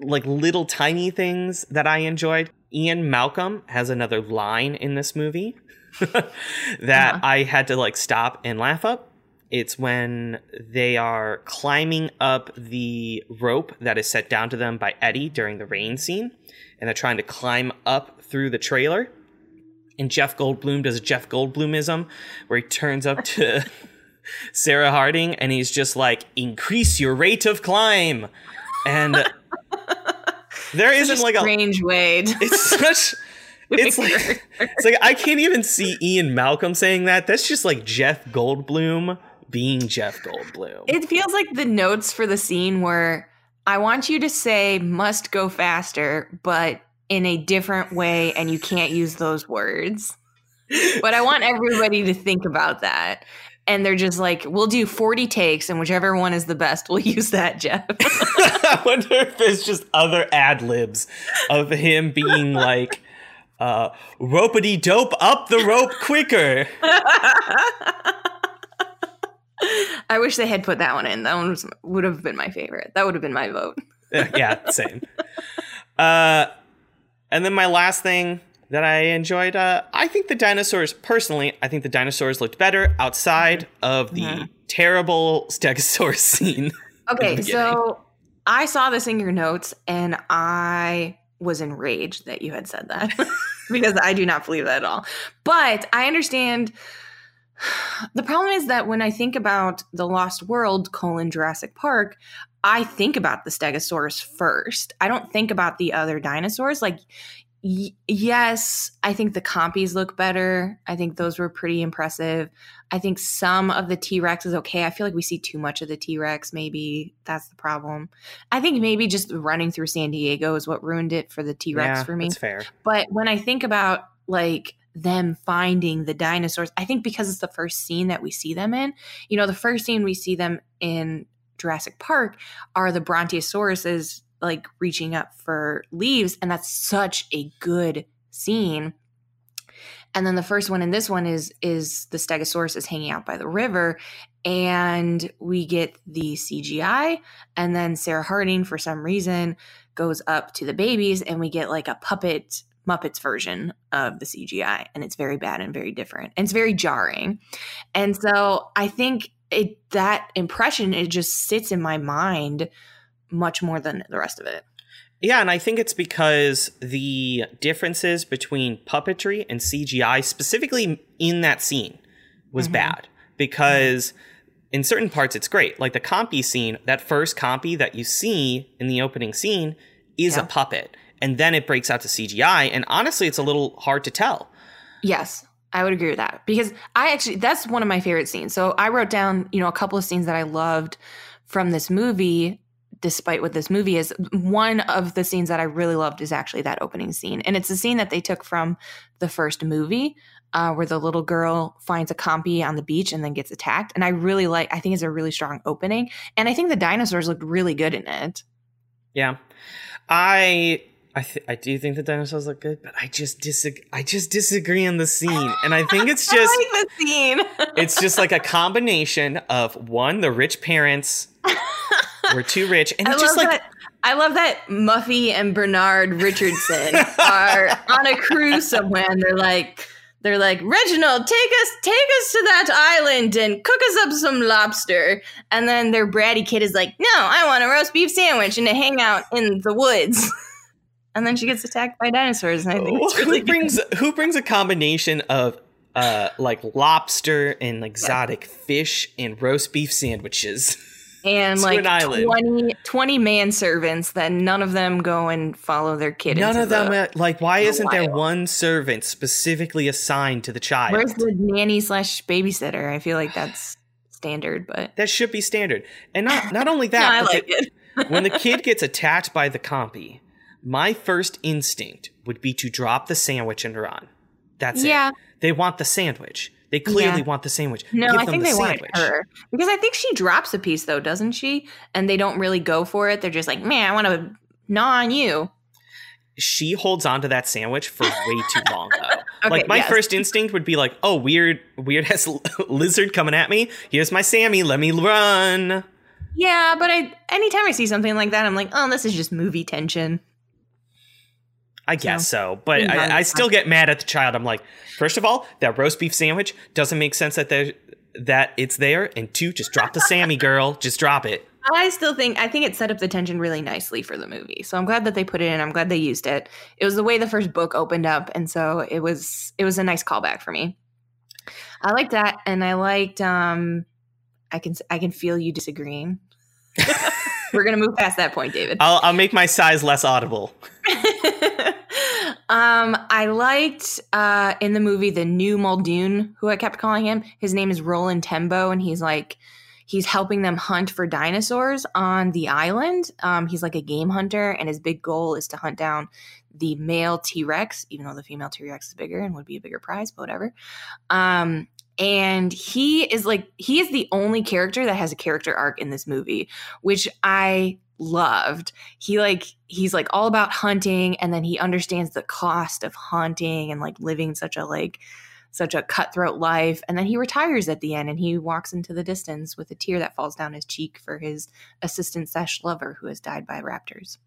Like little tiny things that I enjoyed. Ian Malcolm has another line in this movie [laughs] that Uh-huh. I had to like stop and laugh up. It's when they are climbing up the rope that is set down to them by Eddie during the rain scene, and they're trying to climb up through the trailer. And Jeff Goldblum does a Jeff Goldblumism where he turns up to [laughs] Sarah Harding and he's just like, increase your rate of climb. And there isn't like a strange way. [laughs] it's such [laughs] it's like it's like I can't even see Ian Malcolm saying that. That's just like Jeff Goldblum being Jeff Goldblum. It feels like the notes for the scene were I want you to say must go faster, but in a different way, and you can't use those words. But I want everybody to think about that. And they're just like, we'll do 40 takes, and whichever one is the best, we'll [laughs] use that, Jeff. [laughs] I wonder if there's just other ad libs of him being like, uh, ropity dope up the rope quicker. [laughs] I wish they had put that one in. That one was, would have been my favorite. That would have been my vote. yeah, same. Uh, and then my last thing, that I enjoyed. Uh, I think the dinosaurs, personally, I think the dinosaurs looked better outside of the mm-hmm. terrible Stegosaurus [laughs] scene. Okay, so I saw this in your notes and I was enraged that you had said that [laughs] because I do not believe that at all. But I understand. [sighs] The problem is that when I think about the Lost World colon Jurassic Park, I think about the Stegosaurus first. I don't think about the other dinosaurs. Like yes, I think the compies look better. I think those were pretty impressive. I think some of the T Rex is okay. I feel like we see too much of the T Rex. Maybe that's the problem. I think maybe just running through San Diego is what ruined it for the T Rex yeah, for me. That's fair. But when I think about like them finding the dinosaurs, I think because it's the first scene that we see them in. You know, the first scene we see them in Jurassic Park are the Brontosauruses like reaching up for leaves and that's such a good scene. And then the first one in this one is is the stegosaurus is hanging out by the river and we get the cgi and then sarah harding for some reason goes up to the babies and we get like a puppet muppets version of the cgi and it's very bad and very different and it's very jarring. And so i think it that impression it just sits in my mind much more than the rest of it. Yeah, and I think it's because the differences between puppetry and CGI, specifically in that scene, was mm-hmm. bad. Because in certain parts, it's great. Like the compy scene, that first compy that you see in the opening scene is yeah. a puppet. And then it breaks out to CGI. And honestly, it's a little hard to tell. Yes, I would agree with that. Because I actually, that's one of my favorite scenes. So I wrote down, you know, a couple of scenes that I loved from this movie despite what this movie is, one of the scenes that I really loved is actually that opening scene. And it's a scene that they took from the first movie. Uh, where the little girl finds a compy on the beach and then gets attacked. And I really like, I think it's a really strong opening. And I think the dinosaurs looked really good in it. Yeah. I I, th- I do think the dinosaurs look good, but I just disagree. I just disagree on the scene, and I think it's [laughs] just like the scene. it's just like a combination of one, the rich parents [laughs] we're too rich, and it's just like. That. I love that Muffy and Bernard Richardson are [laughs] on a cruise somewhere, and they're like, they're like, Reginald, take us, take us to that island and cook us up some lobster. And then their bratty kid is like, No, I want a roast beef sandwich and to hang out in the woods. [laughs] and then she gets attacked by dinosaurs. And I think it's really who brings good. who brings a combination of uh like lobster and exotic yeah. fish and roast beef sandwiches? And like 20, 20 manservants that none of them go and follow their kid. None of them, the, like, why the isn't wild. there one servant specifically assigned to the child? Where's the nanny slash babysitter? I feel like that's standard, but that should be standard. And not not only [laughs] that, no, I like it. [laughs] when the kid gets attacked by the compy, my first instinct would be to drop the sandwich and run. That's yeah. it. They want the sandwich. They clearly yeah. want the sandwich. No, Give I think the they want her because I think she drops a piece though, doesn't she? And they don't really go for it. They're just like, man, I want to gnaw on you. She holds on to that sandwich for way too [laughs] long though. okay, like my yes. first instinct would be like, oh, weird, weird ass [laughs] lizard coming at me. Here's my Sammy. Let me run. Yeah, but I anytime I see something like that, I'm like, oh, this is just movie tension. I guess so, so. but I, I, still get mad at the child. I'm like, first of all, that roast beef sandwich doesn't make sense that there that it's there, and two, just drop the Sammy girl, [laughs] just drop it. I still think I think it set up the tension really nicely for the movie. So I'm glad that they put it in. I'm glad they used it. It was the way the first book opened up, and so it was it was a nice callback for me. I liked that, and I liked. um I can I can feel you disagreeing. [laughs] We're gonna move past that point, David. I'll I'll make my sighs less audible. [laughs] um, I liked uh in the movie the new Muldoon, who I kept calling him. His name is Roland Tembo, and he's like he's helping them hunt for dinosaurs on the island. Um, he's like a game hunter, and his big goal is to hunt down the male T Rex, even though the female T Rex is bigger and would be a bigger prize, but whatever. Um, and he is like he is the only character that has a character arc in this movie which i loved. He like he's like all about hunting and then he understands the cost of hunting and like living such a like such a cutthroat life. And then he retires at the end and he walks into the distance with a tear that falls down his cheek for his assistant sesh lover who has died by raptors.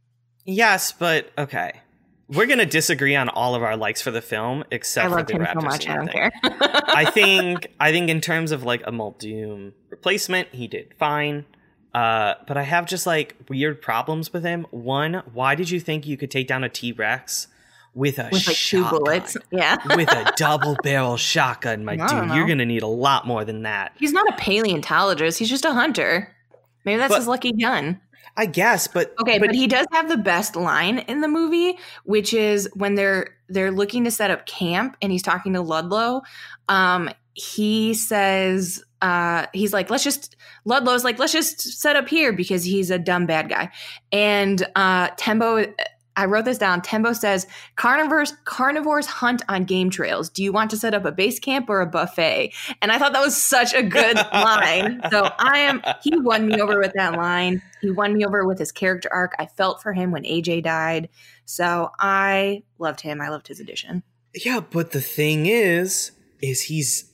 Yes but okay we're gonna disagree on all of our likes for the film, except for the Raptor so much, I don't thing. care. I [laughs] think I think in terms of like a Muldoon replacement, he did fine. Uh, but I have just like weird problems with him. One, why did you think you could take down a T Rex with a with like shotgun? two bullets? Yeah, with a [laughs] double barrel shotgun, my dude. You're gonna need a lot more than that. He's not a paleontologist. He's just a hunter. Maybe that's but, his lucky gun. I guess, but okay, but, but, he does have the best line in the movie, which is when they're they're looking to set up camp, and he's talking to Ludlow. Um, he says, uh, he's like, let's just Ludlow's like, let's just set up here because he's a dumb bad guy, and uh, Tembo I wrote this down. Tembo says carnivores carnivores hunt on game trails. Do you want to set up a base camp or a buffet? And I thought that was such a good line. [laughs] So I am he won me over with that line. He won me over with his character arc. I felt for him when AJ died. So I loved him. I loved his addition. Yeah, but the thing is is he's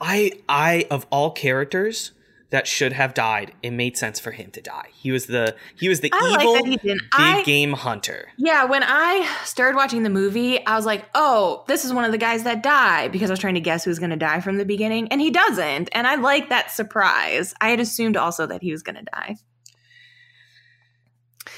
I I of all characters that should have died, it made sense for him to die. He was the he was the I evil like big I, game hunter. Yeah, when I started watching the movie, I was like, "Oh, this is one of the guys that die," because I was trying to guess who's going to die from the beginning, and he doesn't. And I like that surprise. I had assumed also that he was going to die.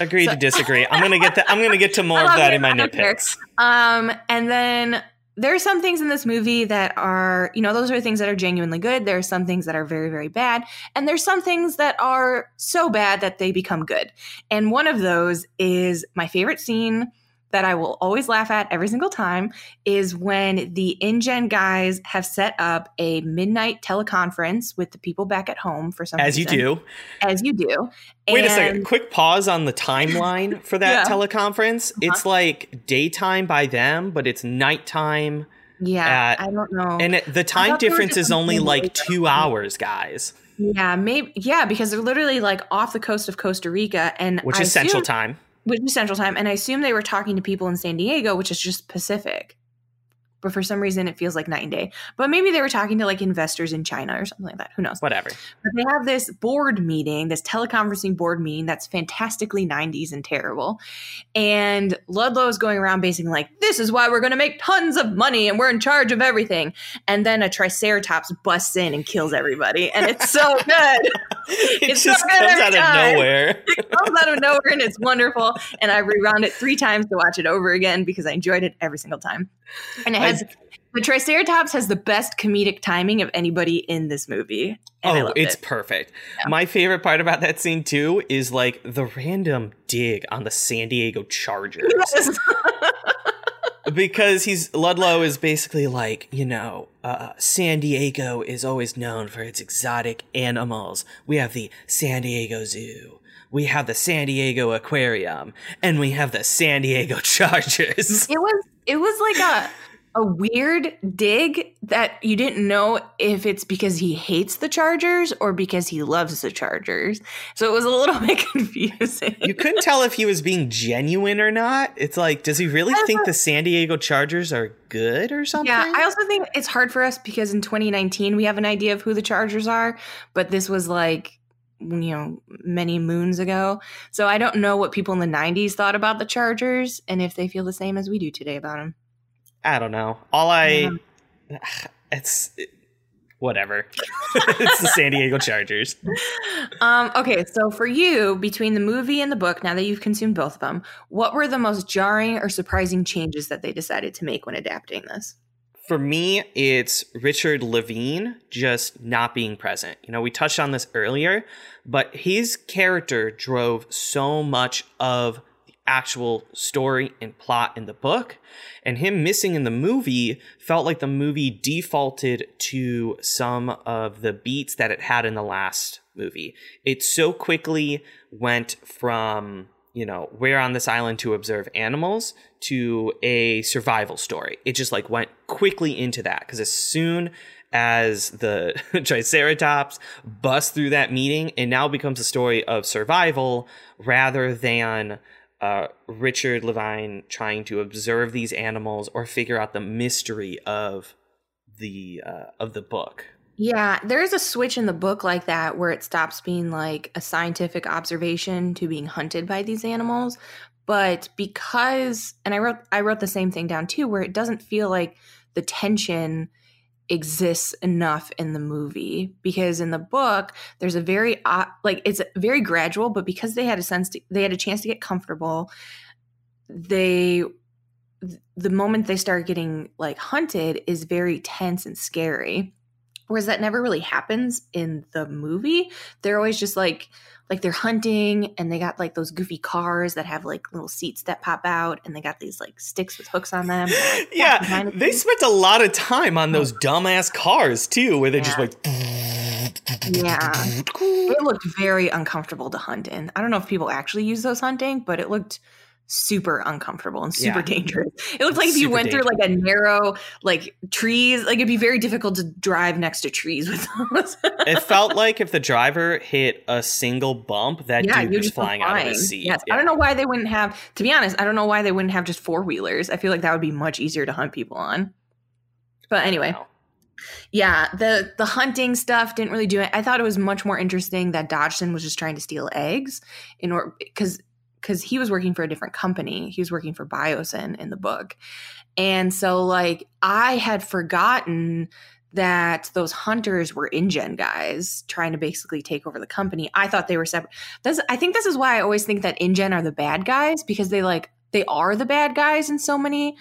Agree so- to disagree. [laughs] I'm gonna get that. I'm gonna get to more of that in my nitpicks. Um, and then there are some things in this movie that are, you know, those are things that are genuinely good. There are some things that are very, very bad. And there's some things that are so bad that they become good. And one of those is my favorite scene that I will always laugh at every single time is when the InGen guys have set up a midnight teleconference with the people back at home for some As reason. you do. As you do. Wait and a second. Quick pause on the timeline for that [laughs] yeah. teleconference. Uh-huh. It's like daytime by them, but it's nighttime. Yeah, at, I don't know. And it, the time difference is only like two hours, guys. Yeah, maybe. Yeah, because they're literally like off the coast of Costa Rica, and which I is Central Time which is Central Time, and I assume they were talking to people in San Diego, which is just Pacific but for some reason it feels like night and day. But maybe they were talking to like investors in China or something like that. Who knows? Whatever. But they have this board meeting, this teleconferencing board meeting that's fantastically 90s and terrible. And Ludlow is going around basically like, this is why we're going to make tons of money and we're in charge of everything. And then a Triceratops busts in and kills everybody. And it's so [laughs] good. it it's just so comes out time. of nowhere. it comes out of nowhere and it's wonderful. And I rewound it three times to watch it over again because I enjoyed it every single time. And it has the Triceratops has the best comedic timing of anybody in this movie. oh, it's it. perfect. Yeah. My favorite part about that scene too is like the random dig on the San Diego Chargers. Yes. [laughs] because he's Ludlow is basically like, you know, uh, San Diego is always known for its exotic animals. We have the San Diego Zoo we have the San Diego Aquarium and we have the San Diego [laughs] Chargers. It was it was like a a weird dig that you didn't know if it's because he hates the Chargers or because he loves the Chargers. So it was a little [laughs] bit confusing. You couldn't tell if he was being genuine or not. It's like, does he really think the San Diego Chargers are good or something? Yeah, I also think it's hard for us because in 2019 we have an idea of who the Chargers are, but this was like you know many moons ago so i don't know what people in the 90s thought about the chargers and if they feel the same as we do today about them i don't know. All i [sighs] it's it, whatever. [laughs] It's the san diego chargers. Um okay so for you between the movie and the book now that you've consumed both of them what were the most jarring or surprising changes that they decided to make when adapting this? For me, it's Richard Levine just not being present. You know, we touched on this earlier, but his character drove so much of actual story and plot in the book. And him missing in the movie felt like the movie defaulted to some of the beats that it had in the last movie. It so quickly went from you know, we're on this island to observe animals to a survival story. It just like went quickly into that because as soon as the [laughs] Triceratops busts through that meeting, it now becomes a story of survival rather than uh, Richard Levine trying to observe these animals or figure out the mystery of the uh, of the book. Yeah, there is a switch in the book like that where it stops being like a scientific observation to being hunted by these animals. but because and I wrote I wrote the same thing down too where it doesn't feel like the tension exists enough in the movie because in the book there's a very uh, like it's very gradual but because they had a sense to, they had a chance to get comfortable they the moment they start getting like hunted is very tense and scary. Whereas that never really happens in the movie. They're always just like like they're hunting and they got like those goofy cars that have like little seats that pop out and they got these like sticks with hooks on them. Like, yeah, they spent a lot of time on those dumbass cars too, where they're yeah. just like. Yeah, it looked very uncomfortable to hunt in. I don't know if people actually use those hunting, but it looked super uncomfortable and super yeah. dangerous. It looked like if you went dangerous. through like a narrow like trees, like it'd be very difficult to drive next to trees with those. it felt [laughs] like if the driver hit a single bump, that yeah, dude was flying out of his seat. Yes. Yeah. I don't know why they wouldn't have to be honest, I don't know why they wouldn't have just four wheelers. I feel like that would be much easier to hunt people on. But anyway. Wow. Yeah, the the hunting stuff didn't really do it. I thought it was much more interesting that Dodgson was just trying to steal eggs in order because because he was working for a different company. He was working for Biosyn in the book. And so, like, I had forgotten that those hunters were InGen guys trying to basically take over the company. I thought they were separate. This, I think this is why I always think that InGen are the bad guys because they like they are the bad guys in so many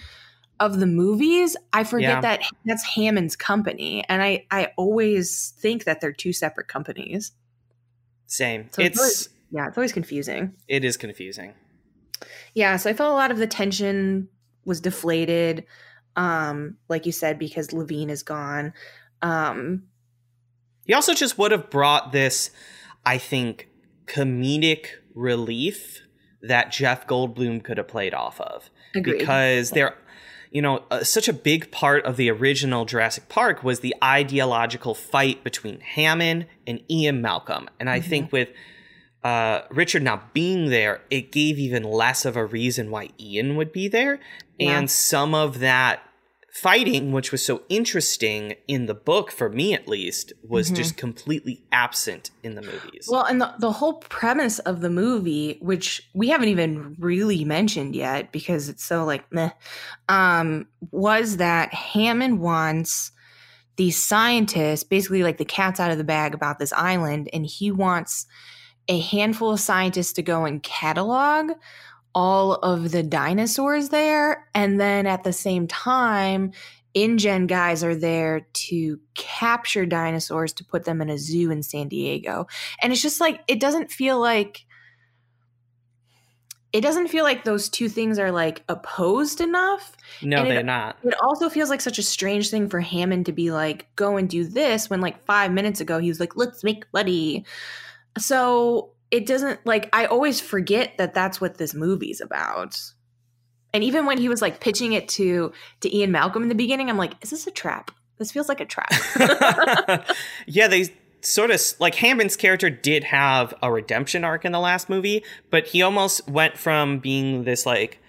of the movies. I forget yeah. that that's Hammond's company, and I I always think that they're two separate companies. Same. So it's, it's yeah, it's always confusing. It is confusing. Yeah, so I felt a lot of the tension was deflated, um, like you said, because Levine is gone. Um, he also just would have brought this, I think, comedic relief that Jeff Goldblum could have played off of. Agreed. Because there you know, uh, such a big part of the original Jurassic Park was the ideological fight between Hammond and Ian Malcolm. And I mm-hmm. think with uh, Richard not being there, it gave even less of a reason why Ian would be there. Yeah. And some of that fighting, which was so interesting in the book, for me at least, was mm-hmm. just completely absent in the movies. Well, and the, the whole premise of the movie, which we haven't even really mentioned yet because it's so like meh, um, was that Hammond wants these scientists, basically like the cat's out of the bag about this island, and he wants a handful of scientists to go and catalog all of the dinosaurs there. And then at the same time, InGen guys are there to capture dinosaurs to put them in a zoo in San Diego. And it's just like, it doesn't feel like. It doesn't feel like those two things are like opposed enough. No, they're not. It also feels like such a strange thing for Hammond to be like, go and do this when like five minutes ago he was like, let's make money. So it doesn't like I always forget that that's what this movie's about. And even when he was like pitching it to to Ian Malcolm in the beginning, I'm like, is this a trap? This feels like a trap. [laughs] [laughs] yeah, they sort of like Hammond's character did have a redemption arc in the last movie, but he almost went from being this like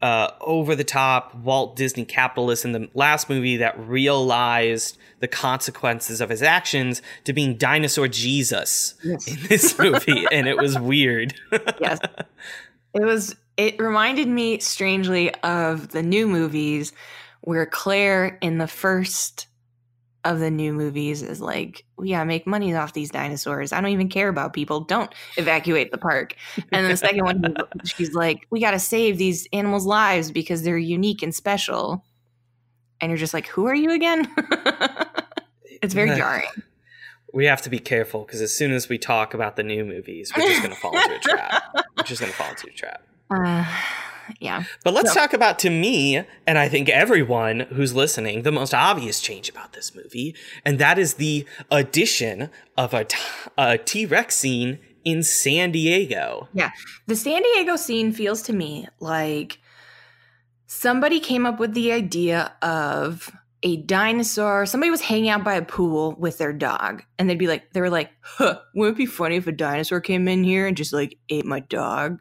uh, over the top Walt Disney capitalist in the last movie that realized the consequences of his actions to being dinosaur Jesus yes. in this [laughs] movie. and it was weird. [laughs] yes. It was, it reminded me strangely of the new movies where Claire in the first of the new movies is like, yeah, make money off these dinosaurs. I don't even care about people. Don't evacuate the park. And then the second one, [laughs] she's like, we got to save these animals' lives because they're unique and special. And you're just like, who are you again? [laughs] it's very jarring. We have to be careful because as soon as we talk about the new movies, we're just going to fall into a trap. We're just going to fall into a trap. [sighs] Uh, yeah. But let's so. talk about, to me, and I think everyone who's listening, the most obvious change about this movie, and that is the addition of a t- a T-Rex scene in San Diego. Yeah. The San Diego scene feels to me like somebody came up with the idea of a dinosaur. Somebody was hanging out by a pool with their dog, and they'd be like, they were like, huh, wouldn't it be funny if a dinosaur came in here and just like ate my dog?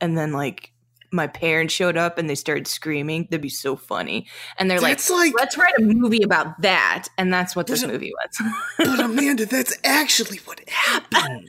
And then like my parents showed up and they started screaming, that'd be so funny. And they're like, like- let's write a movie about that. And that's what this a- movie was. But [laughs] Amanda, that's actually what happened.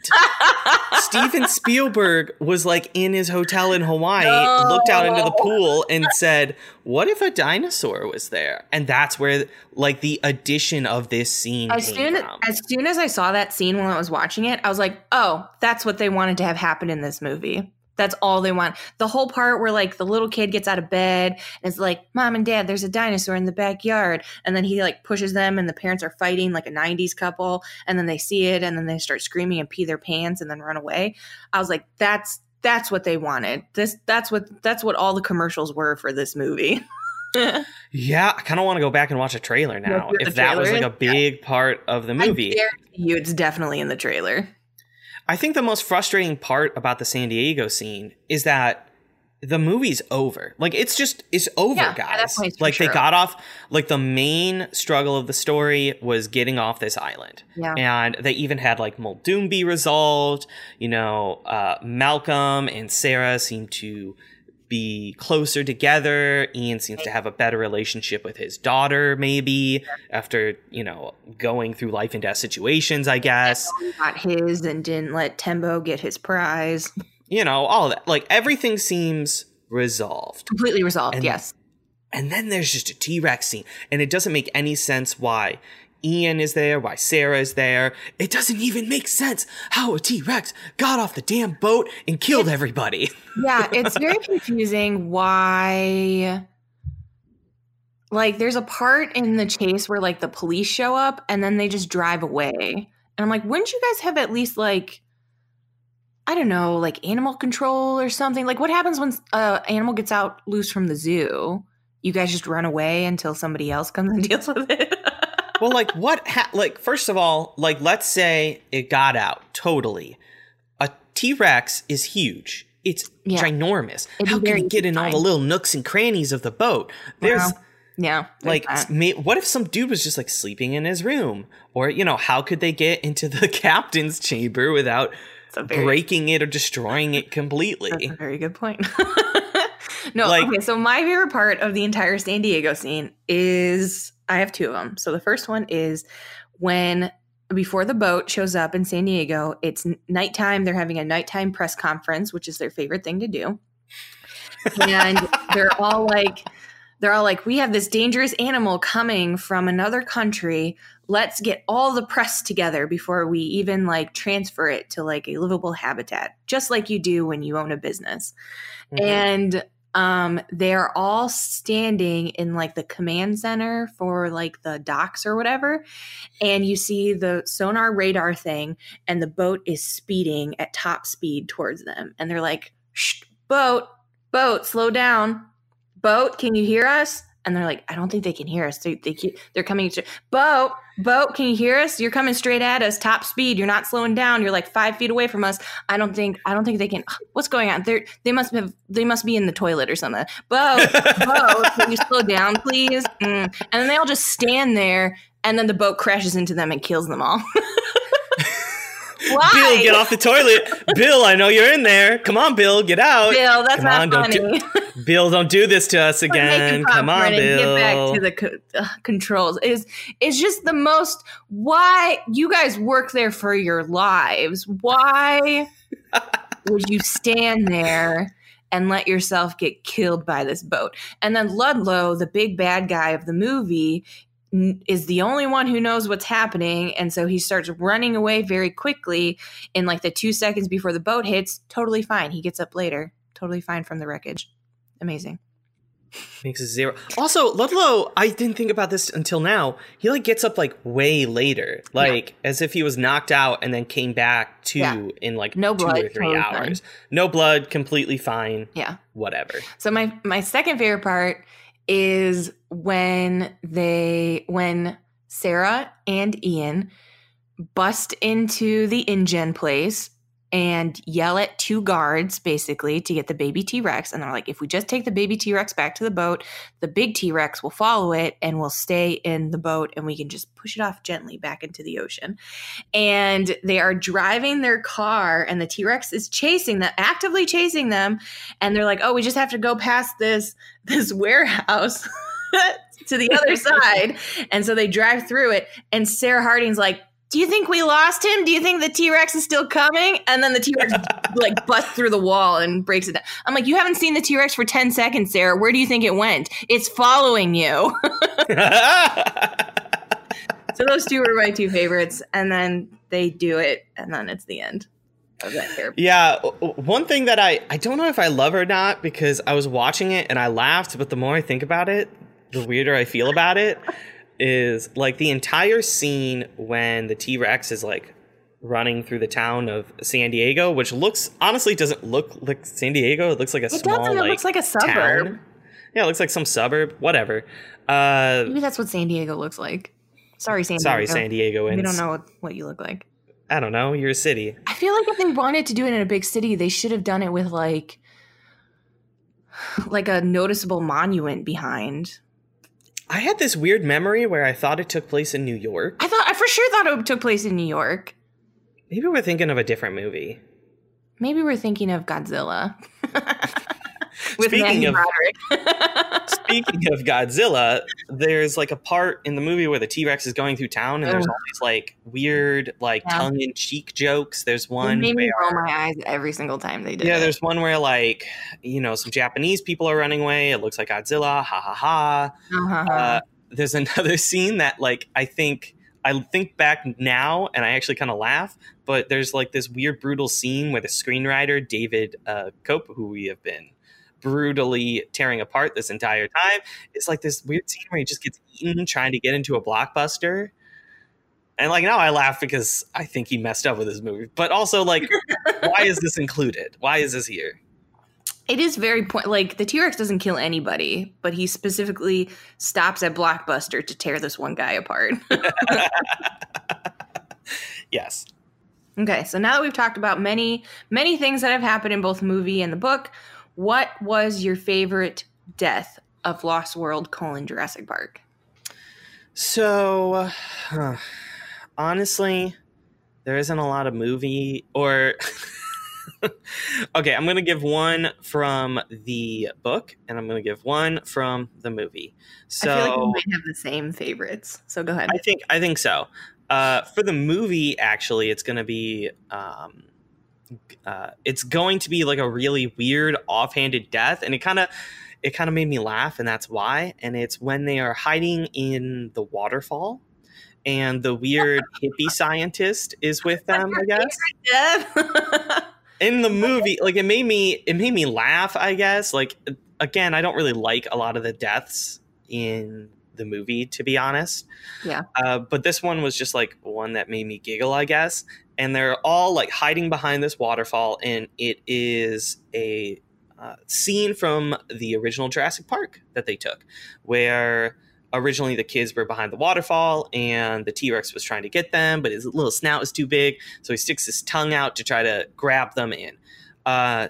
Steven [laughs] Spielberg was like in his hotel in Hawaii, looked out into the pool, and said, "What if a dinosaur was there?" And that's where like the addition of this scene as came soon from. as soon as I saw that scene while I was watching it, I was like, "Oh, that's what they wanted to have happen in this movie." That's all they want. The whole part where like the little kid gets out of bed and is like, "Mom and Dad, there's a dinosaur in the backyard," and then he like pushes them, and the parents are fighting like a '90s couple, and then they see it, and then they start screaming and pee their pants, and then run away. I was like, "That's that's what they wanted. This that's what that's what all the commercials were for this movie." [laughs] yeah, I kind of want to go back and watch a trailer now. if that was like a big part of the movie, I guarantee you, it's definitely in the trailer. I think the most frustrating part about the San Diego scene is that the movie's over. Like it's just it's over, Yeah, guys. point, Like they got off like the main struggle of the story was getting off this island. Yeah. And they even had like Muldoon be resolved. You know, uh, Malcolm and Sarah seem to be closer together. Ian seems to have a better relationship with his daughter, maybe, after, you know, going through life and death situations, I guess. got his and didn't let Tembo get his prize. you know, all of that. Like everything seems resolved. Completely resolved, And- yes. And then there's just a T Rex scene. And it doesn't make any sense why Ian is there, why Sarah is there. It doesn't even make sense how a T Rex got off the damn boat and killed everybody. Yeah, [laughs] it's very confusing why like there's a part in the chase where like the police show up and then they just drive away. And I'm like, wouldn't you guys have at least like I don't know, like animal control or something? Like what happens when uh animal gets out loose from the zoo? You guys just run away until somebody else comes and [laughs] deals with it. Well, like, what? Ha- like, first of all, like, let's say it got out totally. A T Rex is huge. It's Yeah. ginormous. It'd How can it get in all the little nooks and crannies of the boat? There's Wow. yeah. like may, what if some dude was just like sleeping in his room or you know how could they get into the [laughs] captain's chamber without very breaking it or destroying it completely That's a very good point. [laughs] no, Like- okay. So my favorite part of the entire San Diego scene is I have two of them. So the first one is when before the boat shows up in San Diego, it's nighttime. They're having a nighttime press conference, which is their favorite thing to do, and [laughs] they're all like. They're all like, we have this dangerous animal coming from another country. Let's get all the press together before we even like transfer it to like a livable habitat, just like you do when you own a business Mhm. and um they're all standing in like the command center for like the docks or whatever and you see the sonar radar thing and the boat is speeding at top speed towards them and they're like Shh, boat boat slow down. Boat can you hear us and they're like i don't think they can hear us they, they keep, they're coming to boat boat can you hear us you're coming straight at us top speed you're not slowing down you're like five feet away from us I don't think I don't think they can. [sighs] What's going on? They they must have they must be in the toilet or something. Bo, Bo, can you slow down, please? Mm. And then they all just stand there, and then the boat crashes into them and kills them all. [laughs] Why, bill get off the toilet bill i know you're in there come on bill get out Bill, that's Come not on, don't funny. do- [laughs] bill don't do this to us again come on bill Get back to the co- uh, controls. Is is just the most. Why you guys work there for your lives? Why [laughs] would you stand there and let yourself get killed by this boat? And then Ludlow, the big bad guy of the movie, is the only one who knows what's happening and so he starts running away very quickly in like the 2 seconds before the boat hits totally fine. He gets up later. Totally fine from the wreckage. Amazing. Makes a zero. Also ludlow i didn't think about this until now. He like gets up like way later. Like as if he was knocked out and then came back to Yeah. in like No two blood, or three totally hours. No blood. Completely fine. Yeah. Whatever. So my my second favorite part is when they when Sarah and Ian bust into the InGen place and yell at two guards basically to get the baby T Rex. And they're like, if we just take the baby T Rex back to the boat, the big T Rex will follow it and will stay in the boat and we can just push it off gently back into the ocean. And they are driving their car and the T Rex is chasing them, actively chasing them. And they're like, oh, we just have to go past this, this warehouse. [laughs] [laughs] to the other [laughs] side. And so they drive through it. And Sarah Harding's like, do you think we lost him? Do you think the T Rex is still coming? And then the T Rex [laughs] like busts through the wall and breaks it down. I'm like, you haven't seen the T Rex for 10 seconds, Sarah. Where do you think it went? It's following you. so those two were my two favorites. And then they do it, and then it's the end. Of that yeah, one thing that I I don't know if I love or not because I was watching it and I laughed, but the more I think about it, the weirder I feel about it is like the entire scene when the T Rex is like running through the town of San Diego, which looks honestly doesn't look like San Diego. It looks like a it small. Doesn't. It like, looks like a suburb. Town. Yeah, it looks like some suburb. Whatever. Uh, Maybe that's what San Diego looks like. Sorry, San sorry, Diego. San Diego. We don't know what, what you look like. I don't know. You're a city. I feel like if they wanted to do it in a big city, they should have done it with like [sighs] like a noticeable monument behind. I had this weird memory where I thought it took place in New York. I thought I for sure thought it took place in New York. Maybe we're thinking of a different movie. Maybe we're thinking of Godzilla. [laughs] With speaking of [laughs] [laughs] speaking of Godzilla, there's like a part in the movie where the T Rex is going through town, and there's all these like weird, like yeah. tongue in cheek jokes. There's one. It made me roll my eyes every single time they did. Yeah, it. there's one where like you know some Japanese people are running away. It looks like Godzilla. Ha ha ha. Uh-huh. Uh, there's another [laughs] scene that like I think I think back now and I actually kind of laugh, but there's like this weird brutal scene where the screenwriter David uh, Koepp, who we have been brutally tearing apart this entire time. It's like this weird scene where he just gets eaten trying to get into a blockbuster. And like now I laugh because I think he messed up with his movie. But also like [laughs] why is this included? Why is this here? It is very point like the T Rex doesn't kill anybody, but he specifically stops at Blockbuster to tear this one guy apart. [laughs] yes. Okay, so now that we've talked about many, many things that have happened in both movie and the book, what was your favorite death of Lost World colon Jurassic Park? So, uh, honestly, there isn't a lot of movie or. [laughs] okay, I'm going to give one from the book, and I'm going to give one from the movie. So I feel like we might have the same favorites. So go ahead. I think I think so. Uh, for the movie, actually, it's going to be um, uh, it's going to be like a really weird offhanded death and it kind of it kind of made me laugh and that's why and it's when they are hiding in the waterfall and the weird [laughs] hippie scientist is with them i guess. [laughs] in the movie like it made me it made me laugh i guess. Like again i don't really like a lot of the deaths in the movie to be honest. Yeah. Uh, but this one was just like one that made me giggle i guess. And they're all like hiding behind this waterfall and it is a uh, scene from the original Jurassic Park that they took where originally the kids were behind the waterfall and the T-Rex was trying to get them but his little snout is too big so he sticks his tongue out to try to grab them in. Uh,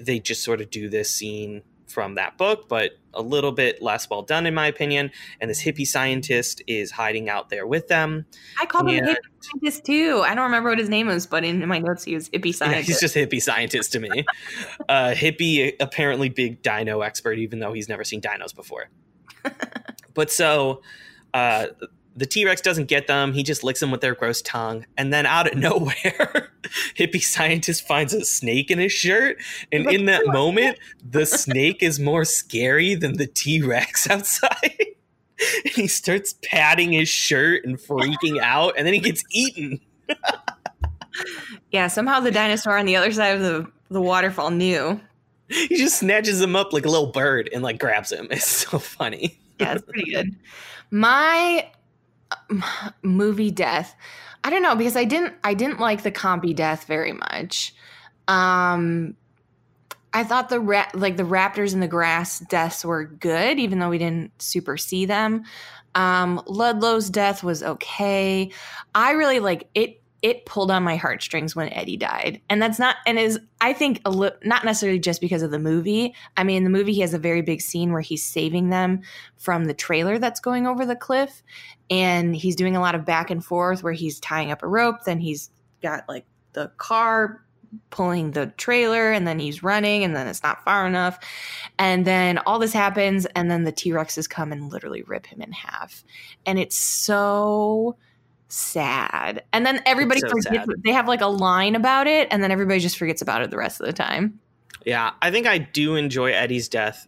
they just sort of do this scene from that book, but a little bit less well done, in my opinion. And this hippie scientist is hiding out there with them. I called and, him hippie scientist too. I don't remember what his name was, but in my notes he was hippie scientist. [laughs] Yeah, he's just hippie scientist to me. [laughs] uh, hippie, apparently big dino expert, even though he's never seen dinos before. [laughs] but so uh, the T Rex doesn't get them. He just licks them with their gross tongue. And then out of [laughs] nowhere, hippie scientist finds a snake in his shirt. And in that moment, the snake is more scary than the T Rex [laughs] outside. and he starts patting his shirt and freaking out. And then he gets eaten. yeah, somehow the dinosaur on the other side of the, the waterfall knew. He just snatches him up like a little bird and like grabs him. [laughs] It's so funny. yeah, it's pretty good. My movie death. I don't know because I didn't I didn't like the compy death very much. Um I thought the ra- like the raptors in the grass deaths were good even though we didn't super see them. Um Ludlow's death was okay. I really like it it pulled on my heartstrings when Eddie died. And that's not, and is, I think, a li- not necessarily just because of the movie. I mean, in the movie, he has a very big scene where he's saving them from the trailer that's going over the cliff. And he's doing a lot of back and forth where he's tying up a rope, then he's got like the car pulling the trailer and then he's running and then it's not far enough and then all this happens and then the t-rexes come and literally rip him in half and it's so sad. And then everybody so forgets. They have like a line about it, and then everybody just forgets about it the rest of the time. Yeah, I think I do enjoy Eddie's death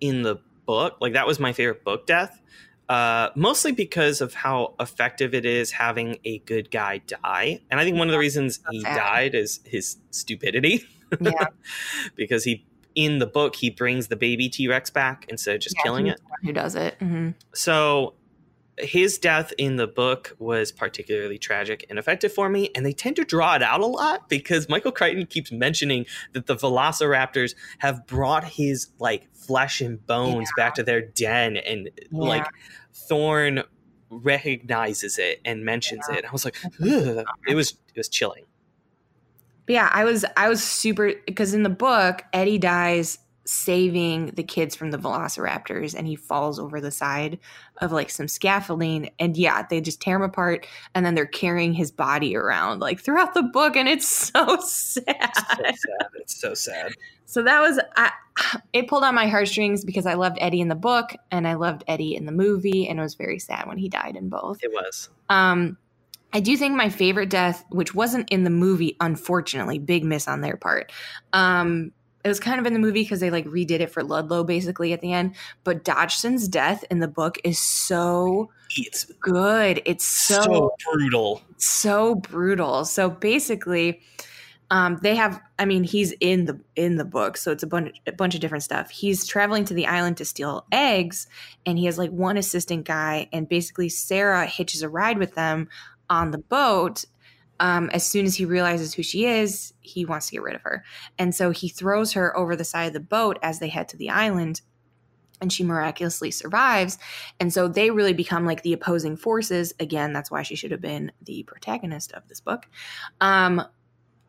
in the book. Like that was my favorite book death. Uh, mostly because of how effective it is having a good guy die. And I think one of the reasons he died is his stupidity. Yeah. [laughs] because he in the book he brings the baby T-Rex back instead of just yeah, killing it. Who does it? Mm-hmm. So his death in the book was particularly tragic and effective for me, and they tend to draw it out a lot because Michael Crichton keeps mentioning that the Velociraptors have brought his like flesh and bones yeah. back to their den, and yeah. like Thorne recognizes it and mentions yeah. it. I was like, Ugh. it was it was chilling. But yeah, I was I was super because in the book Eddie dies saving the kids from the velociraptors and he falls over the side of like some scaffolding and yeah they just tear him apart and then they're carrying his body around like throughout the book and it's [laughs] so sad it's so sad, it's so sad. so that was I, [sighs] it pulled on my heartstrings because i loved eddie in the book and i loved eddie in the movie and it was very sad when he died in both. It was. Um I do think my favorite death, which wasn't in the movie, unfortunately, big miss on their part, um, it was kind of in the movie because they like redid it for Ludlow basically at the end. But Dodgson's death in the book is so it's good. It's so, so brutal. So brutal. So basically, um, they have. I mean, he's in the in the book, so it's a bunch a bunch of different stuff. He's traveling to the island to steal eggs, and he has like one assistant guy, and basically Sarah hitches a ride with them on the boat um, as soon as he realizes who she is, he wants to get rid of her. And so he throws her over the side of the boat as they head to the island. And she miraculously survives. And so they really become like the opposing forces. Again, that's why she should have been the protagonist of this book. Um,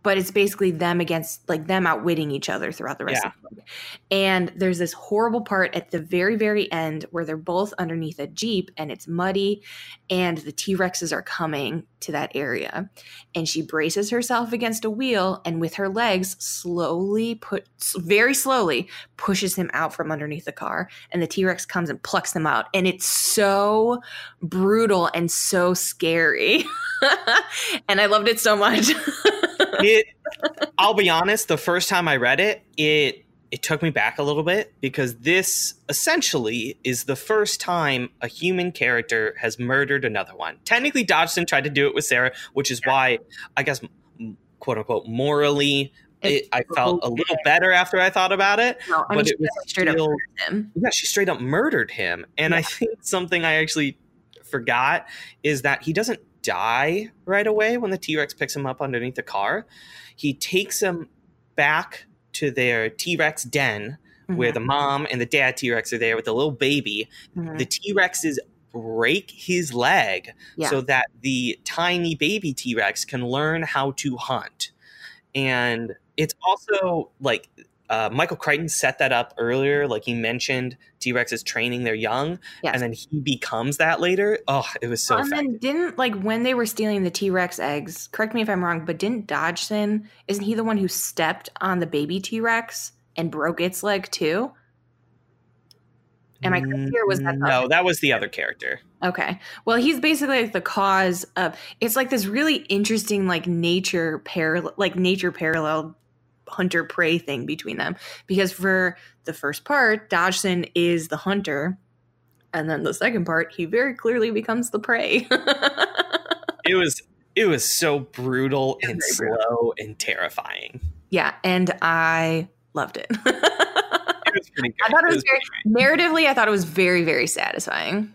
but it's basically them against like them outwitting each other throughout the rest yeah. of the book. And there's this horrible part at the very, very end where they're both underneath a Jeep and it's muddy and the T Rexes are coming to that area. And she braces herself against a wheel and with her legs slowly put very slowly pushes him out from underneath the car. And the T Rex comes and plucks them out. And it's so brutal and so scary. [laughs] and I loved it so much. [laughs] [laughs] it I'll be honest, the first time I read it, it it took me back a little bit because this essentially is the first time a human character has murdered another one. Technically, Dodgson tried to do it with Sarah, which is why I guess quote unquote morally it, I felt a little better after I thought about it. No, but it was straight still, up him. Yeah, she straight up murdered him. And yeah. I think something I actually forgot is that he doesn't die right away when the T Rex picks him up underneath the car. He takes him back to their T Rex den mm-hmm. where the mom and the dad T Rex are there with the little baby. Mm-hmm. The T Rexes break his leg yeah. so that the tiny baby T Rex can learn how to hunt. And it's also like uh, Michael Crichton set that up earlier. Like he mentioned, T Rex is training their young, yes. and then he becomes that later. Oh, it was so. and then didn't like when they were stealing the T Rex eggs. Correct me if I'm wrong, but didn't Dodgson? Isn't he the one who stepped on the baby T Rex and broke its leg too? Am I correct here? Was that no? That was the other character. Okay. Well, he's basically like the cause of. It's like this really interesting, like nature parallel, like nature parallel hunter prey thing between them. Because for the first part dodgson is the hunter and then the second part he very clearly becomes the prey. [laughs] It was it was so brutal and slow brutal. and terrifying. Yeah and i loved it. [laughs] It was pretty good. i thought it was, it was very narratively i thought it was very very satisfying.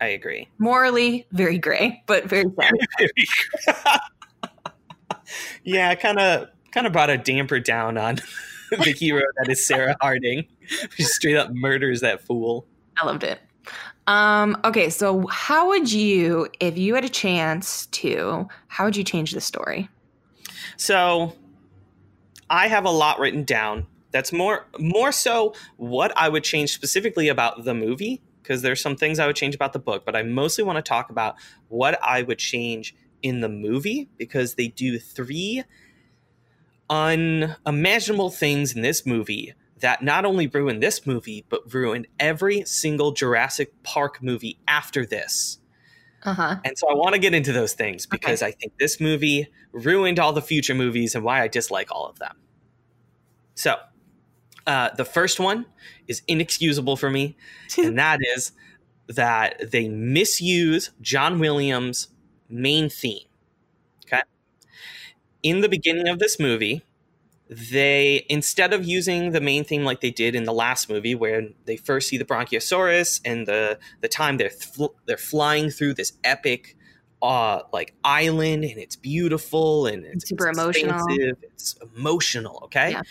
I agree. Morally very gray but very [laughs] satisfying. Yeah kind of kind of brought a damper down on [laughs] the hero that is Sarah [laughs] Harding. She straight up murders that fool. I loved it. Um, okay, so how would you, if you had a chance to, how would you change the story? So I have a lot written down. That's more more so what I would change specifically about the movie because there's some things I would change about the book, but I mostly want to talk about what I would change in the movie because they do three unimaginable things in this movie that not only ruin this movie but ruin every single Jurassic Park movie after this. Uh-huh. And so I want to get into those things because okay. I think this movie ruined all the future movies and why I dislike all of them. So, uh, the first one is inexcusable for me, [laughs] and that is that they misuse John Williams' main theme. In the beginning of this movie, they instead of using the main theme like they did in the last movie where they first see the brachiosaurus and the the time they're fl- they're flying through this epic uh like island and it's beautiful and it's, super it's emotional it's emotional okay? Yeah.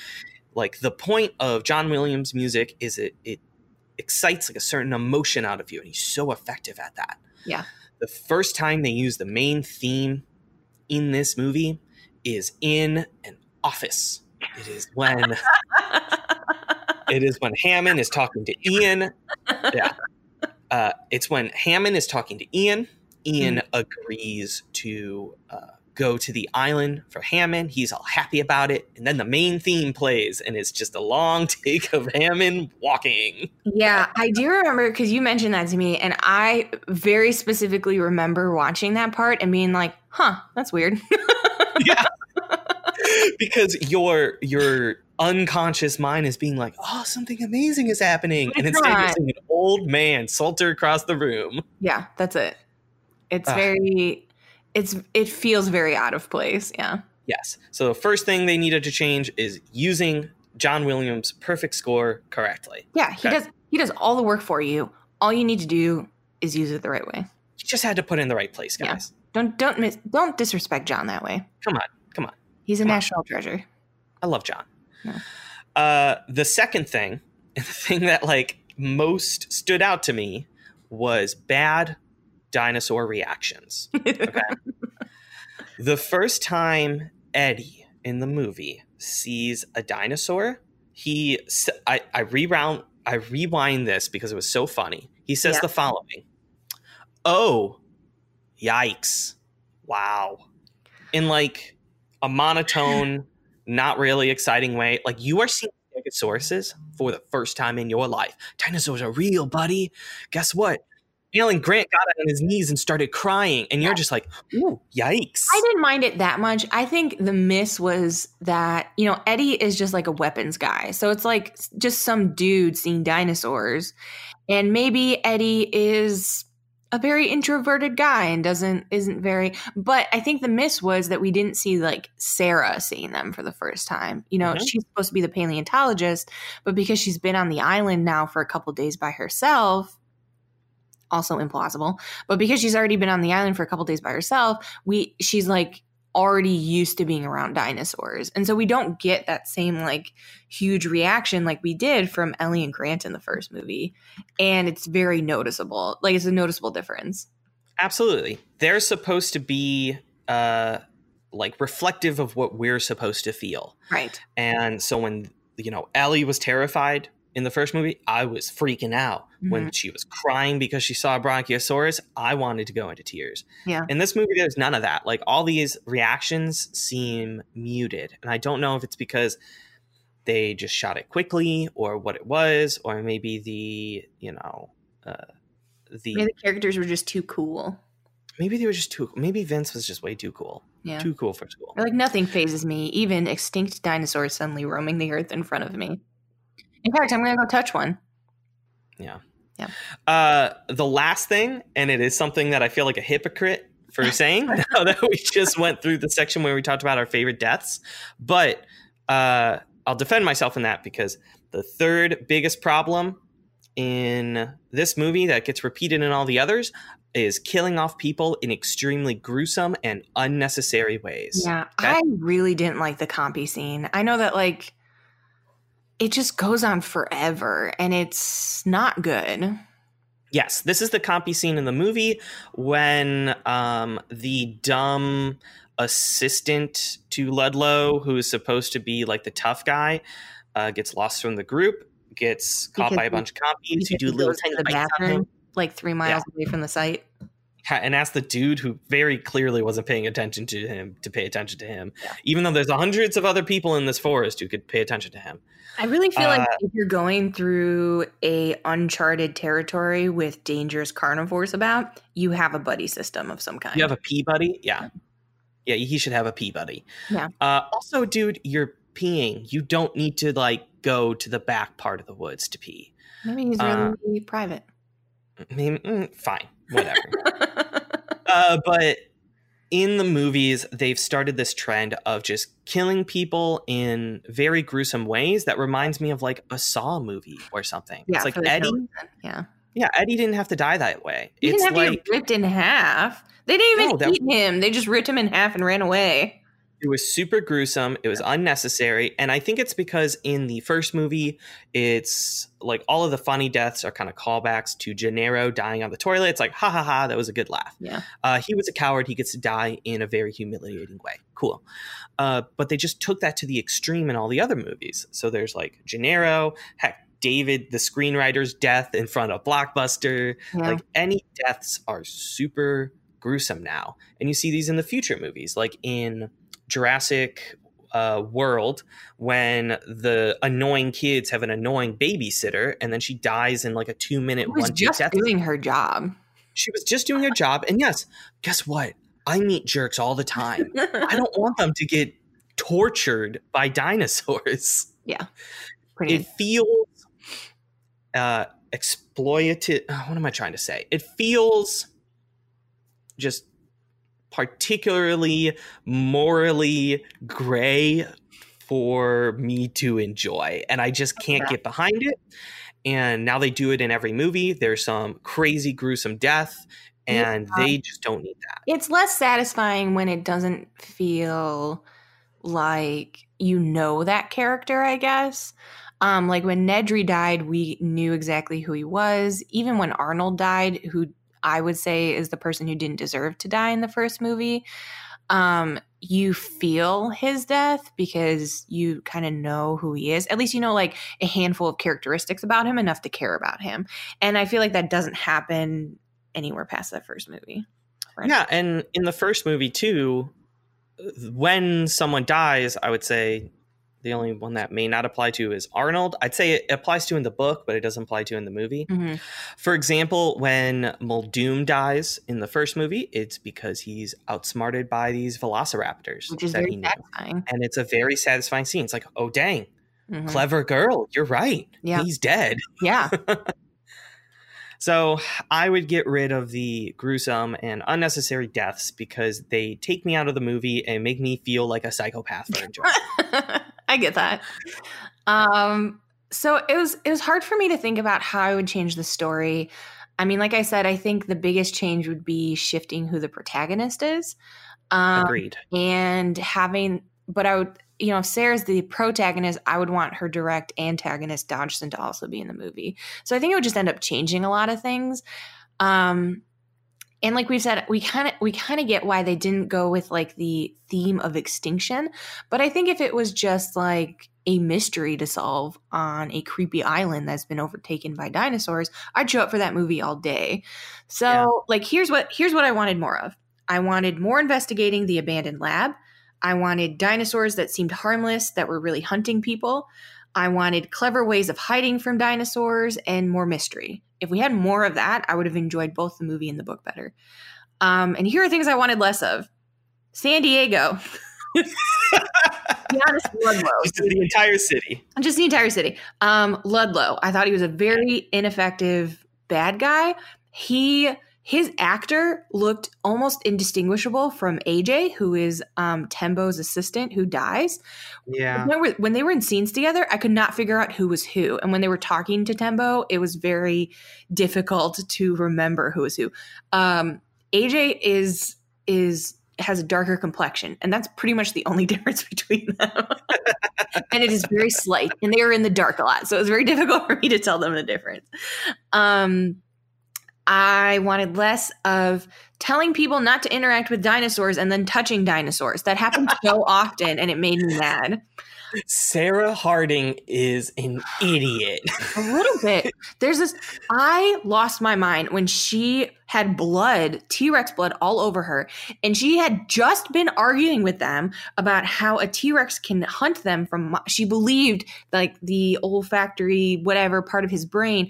like the point of john williams music is it it excites like a certain emotion out of you and he's so effective at that. Yeah. The first time they use the main theme in this movie is in an office it is when [laughs] it is when Hammond is talking to Ian. Yeah. Uh, it's when Hammond is talking to Ian. Ian mm. agrees to uh, go to the island for Hammond. He's all happy about it. And then the main theme plays, and it's just a long [laughs] take of Hammond walking. Yeah, I do remember because you mentioned that to me. And I very specifically remember watching that part and being like, huh, that's weird. [laughs] yeah. because your your unconscious mind is being like, "Oh, something amazing is happening," and instead not. you're seeing an old man salter across the room. Yeah, that's it. It's uh, very, it's it feels very out of place. Yeah. Yes. So the first thing they needed to change is using John Williams' perfect score correctly. Yeah, he okay? does. He does all the work for you. All you need to do is use it the right way. You just had to put it in the right place, guys. Yeah. Don't don't miss, don't disrespect John that way. Come on, come on. He's a national treasure. I love John. Yeah. Uh, the second thing, [laughs] the thing that like most stood out to me was bad dinosaur reactions. [laughs] Okay. the first time Eddie in the movie sees a dinosaur, he I, I rewound I rewind this because it was so funny. He says yeah. the following. Oh, yikes. Wow. In like a monotone, [laughs] not really exciting way. Like you are seeing Stegosaurus for the first time in your life. Dinosaurs are real, buddy. Guess what? Alan Grant got on his knees and started crying, and you're just like, "Ooh, yikes!" I didn't mind it that much. I think the miss was that you know Eddie is just like a weapons guy, so it's like just some dude seeing dinosaurs, and maybe Eddie is a very introverted guy and doesn't isn't very but i think the miss was that we didn't see like sarah seeing them for the first time you know mm-hmm. she's supposed to be the paleontologist but because she's been on the island now for a couple days by herself also implausible but because she's already been on the island for a couple days by herself we she's like already used to being around dinosaurs. And so we don't get that same like huge reaction like we did from Ellie and Grant in the first movie. And it's very noticeable. Like it's a noticeable difference. Absolutely. They're supposed to be uh like reflective of what we're supposed to feel. Right. And so when you know Ellie was terrified in the first movie, I was freaking out mm-hmm. when she was crying because she saw a Brachiosaurus. I wanted to go into tears. Yeah. In this movie, there's none of that. Like all these reactions seem muted, and I don't know if it's because they just shot it quickly or what it was, or maybe the you know uh, the maybe the characters were just too cool. Maybe they were just too. Maybe Vince was just way too cool. Yeah. Too cool for school. Like nothing phases me, even extinct dinosaurs suddenly roaming the earth in front of me. In fact, I'm going to go touch one. Yeah. Yeah. Uh, the last thing, and it is something that I feel like a hypocrite for [laughs] saying [laughs] now that we just went through the section where we talked about our favorite deaths, but uh, I'll defend myself in that because the third biggest problem in this movie that gets repeated in all the others is killing off people in extremely gruesome and unnecessary ways. Yeah, okay? I really didn't like the compy scene. I know that like it just goes on forever and it's not good. Yes, this is the compy scene in the movie when um, the dumb assistant to Ludlow, who is supposed to be like the tough guy, uh, gets lost from the group, gets caught Because by a he- bunch of compies who do little goes to tiny the bites on him. bathroom, like three miles away from the site. And asked the dude who very clearly wasn't paying attention to him to pay attention to him, Yeah. even though there's hundreds of other people in this forest who could pay attention to him. I really feel like Uh, if you're going through a uncharted territory with dangerous carnivores about, you have a buddy system of some kind. You have a pee buddy? Yeah. Yeah, he should have a pee buddy. Yeah. Uh, also, dude, you're peeing. You don't need to like go to the back part of the woods to pee. Maybe he's uh, really private. I mean, mm, fine, whatever. [laughs] uh, but in the movies, they've started this trend of just killing people in very gruesome ways that reminds me of like a Saw movie or something. yeah, it's like Eddie. Yeah, Yeah, Eddie didn't have to die that way. he it's didn't have like to get ripped in half. They didn't even No, that- eat him. They just ripped him in half and ran away. It was super gruesome. It was unnecessary. And I think it's because in the first movie, it's like all of the funny deaths are kind of callbacks to Gennaro dying on the toilet. It's like, ha ha ha, that was a good laugh. Yeah. Uh, he was a coward. He gets to die in a very humiliating way. Cool. Uh, but they just took that to the extreme in all the other movies. So there's like Gennaro, heck, David, the screenwriter's death in front of Blockbuster. Yeah. Like any deaths are super gruesome now. And you see these in the future movies, like in Jurassic uh, World, when the annoying kids have an annoying babysitter and then she dies in like a two minute was one just doing her job. She was just doing her job. And yes, guess what? I meet jerks all the time. I don't [laughs] want them to get tortured by dinosaurs. Pretty. It feels uh exploitative. What am I trying to say? It feels just particularly morally gray for me to enjoy. And I just can't get behind it. And now they do it in every movie. There's some crazy, gruesome death, and Yeah. they just don't need that. it's less satisfying when it doesn't feel like you know that character i guess um like when nedry died we knew exactly who he was even when arnold died who i would say is the person who didn't deserve to die in the first movie. Um you feel his death because you kind of know who he is. At least you know like a handful of characteristics about him enough to care about him. And i feel like that doesn't happen anywhere past that first movie. Right. Yeah, and in the first movie too, when someone dies, I would say the only one that may not apply to is Arnold. I'd say it applies to in the book, but it doesn't apply to in the movie. Mhm. For example, when Muldoon dies in the first movie, it's because he's outsmarted by these velociraptors which is very satisfying. And it's a very satisfying scene. It's like, oh dang, Mhm. clever girl, you're right. Yeah. He's dead. Yeah, [laughs] So I would get rid of the gruesome and unnecessary deaths because they take me out of the movie and make me feel like a psychopath for enjoying. [laughs] I get that. Um, so it was it was hard for me to think about how I would change the story. I mean, like I said, I think the biggest change would be shifting who the protagonist is, um, Agreed. and having. But I would, you know, if Sarah's the protagonist, I would want her direct antagonist Dodgson to also be in the movie. So I think it would just end up changing a lot of things. Um, and like we've said, we kind of we kind of get why they didn't go with like the theme of extinction. But I think if it was just like a mystery to solve on a creepy island that's been overtaken by dinosaurs, I'd show up for that movie all day. So, Yeah. like here's what here's what I wanted more of. I wanted more investigating the abandoned lab. I wanted dinosaurs that seemed harmless that were really hunting people. I wanted clever ways of hiding from dinosaurs and more mystery. If we had more of that, I would have enjoyed both the movie and the book better. Um, and here are things I wanted less of. San Diego. [laughs] honest, Ludlow. Just the entire city. Just the entire city. Um, Ludlow. I thought he was a very ineffective bad guy. He his actor looked almost indistinguishable from AJ, who is um, Tembo's assistant, who dies. Yeah. When they, were, when they were in scenes together, I could not figure out who was who. And when they were talking to Tembo, it was very difficult to remember who was who. Um, AJ is is has a darker complexion, and that's pretty much the only [laughs] difference between them. [laughs] and it is very slight, and they are in the dark a lot, so it was very [laughs] difficult for me to tell them the difference. Um, I wanted less of telling people not to interact with dinosaurs and then touching dinosaurs. That happened so [laughs] often and it made me mad. Sarah Harding is an idiot. A little bit. [laughs] There's this. I lost my mind when she had blood, T Rex blood, all over her. And she had just been arguing with them about how a T Rex can hunt them from. She believed like the olfactory, whatever part of his brain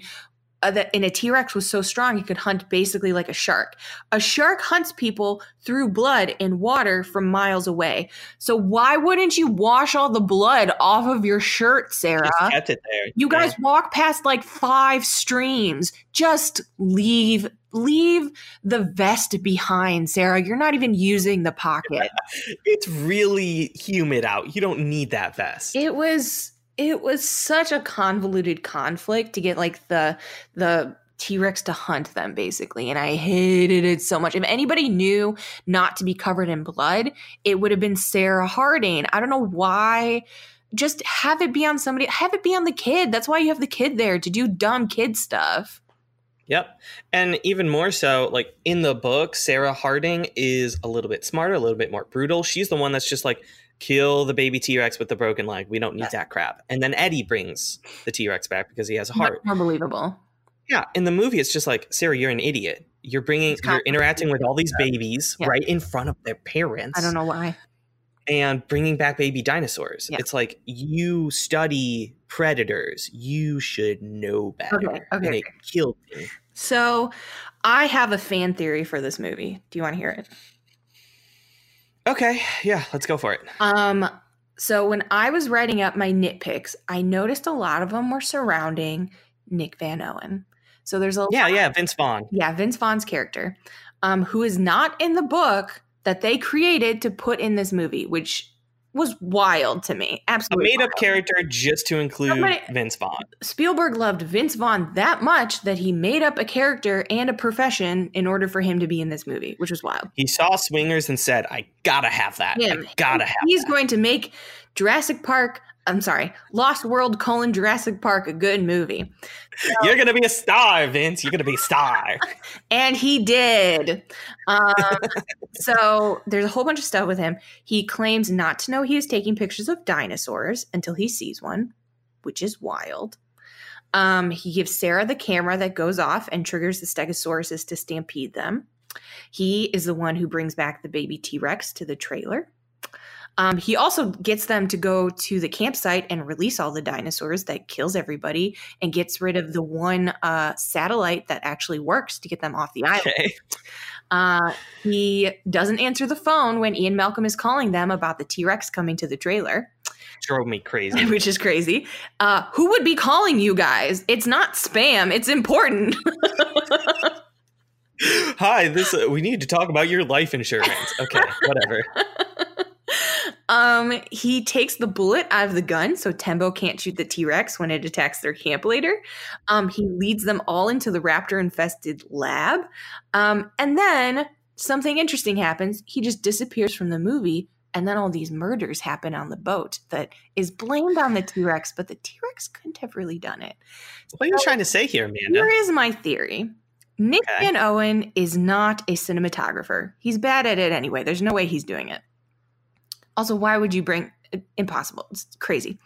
uh, that in a T-Rex was so strong he could hunt basically like a shark. A shark hunts people through blood and water from miles away. So why wouldn't you wash all the blood off of your shirt, Sarah? Just kept it there. You guys yeah. walk past like five streams. Just leave leave the vest behind, Sarah. You're not even using the pocket. [laughs] it's really humid out. You don't need that vest. It was it was such a convoluted conflict to get like the the T-Rex to hunt them basically and I hated it so much. If anybody knew not to be covered in blood, it would have been Sarah Harding. I don't know why just have it be on somebody have it be on the kid. That's why you have the kid there to do dumb kid stuff. Yep. And even more so, like in the book, Sarah Harding is a little bit smarter, a little bit more brutal. She's the one that's just like, kill the baby T Rex with the broken leg. We don't need that crap. And then Eddie brings the T Rex back because he has a heart. More believable. Yeah. In the movie, it's just like, Sarah, you're an idiot. You're bringing, you're interacting with all these babies yeah. right in front of their parents. I don't know why. And bringing back baby dinosaurs. Yeah. It's like you study predators. You should know better. Okay. Okay. And it killed me. So, I have a fan theory for this movie. Do you want to hear it? Okay, yeah, let's go for it. Um, so when I was writing up my nitpicks, I noticed a lot of them were surrounding Nick Van Owen. So there's a yeah, yeah, Vince Vaughn. Yeah, Vince Vaughn's character, um, who is not in the book that they created to put in this movie, which was wild to me. Absolutely. A made up character just to include Somebody, Vince Vaughn. Spielberg loved Vince Vaughn that much that he made up a character and a profession in order for him to be in this movie, which was wild. He saw Swingers and said, I gotta have that. Yeah, I gotta have He's that. going to make Jurassic Park I'm sorry, Lost World colon Jurassic Park, a good movie. So, You're gonna be a star, Vince. You're gonna be a star. [laughs] and he did. Um, [laughs] so there's a whole bunch of stuff with him. He claims not to know he is taking pictures of dinosaurs until he sees one, which is wild. Um, he gives Sarah the camera that goes off and triggers the Stegosauruses to stampede them. He is the one who brings back the baby T Rex to the trailer. Um, he also gets them to go to the campsite and release all the dinosaurs that kills everybody and gets rid of the one uh, satellite that actually works to get them off the island. Okay. Uh, he doesn't answer the phone when Ian Malcolm is calling them about the T Rex coming to the trailer. Drove me crazy. [laughs] Which is crazy. Uh, who would be calling you guys? It's not spam, it's important. [laughs] Hi, this uh, we need to talk about your life insurance. Okay, whatever. [laughs] [laughs] Um, he takes the bullet out of the gun so Tembo can't shoot the T Rex when it attacks their camp later. Um, he leads them all into the raptor infested lab. Um, and then something interesting happens. He just disappears from the movie. And then all these murders happen on the boat that is blamed on the T Rex, but the T Rex couldn't have really done it. What are you trying to say here, Amanda? Here is my theory. Nick okay. Van Owen is not a cinematographer. He's bad at it anyway. There's no way he's doing it. Also, why would you bring impossible? It's crazy.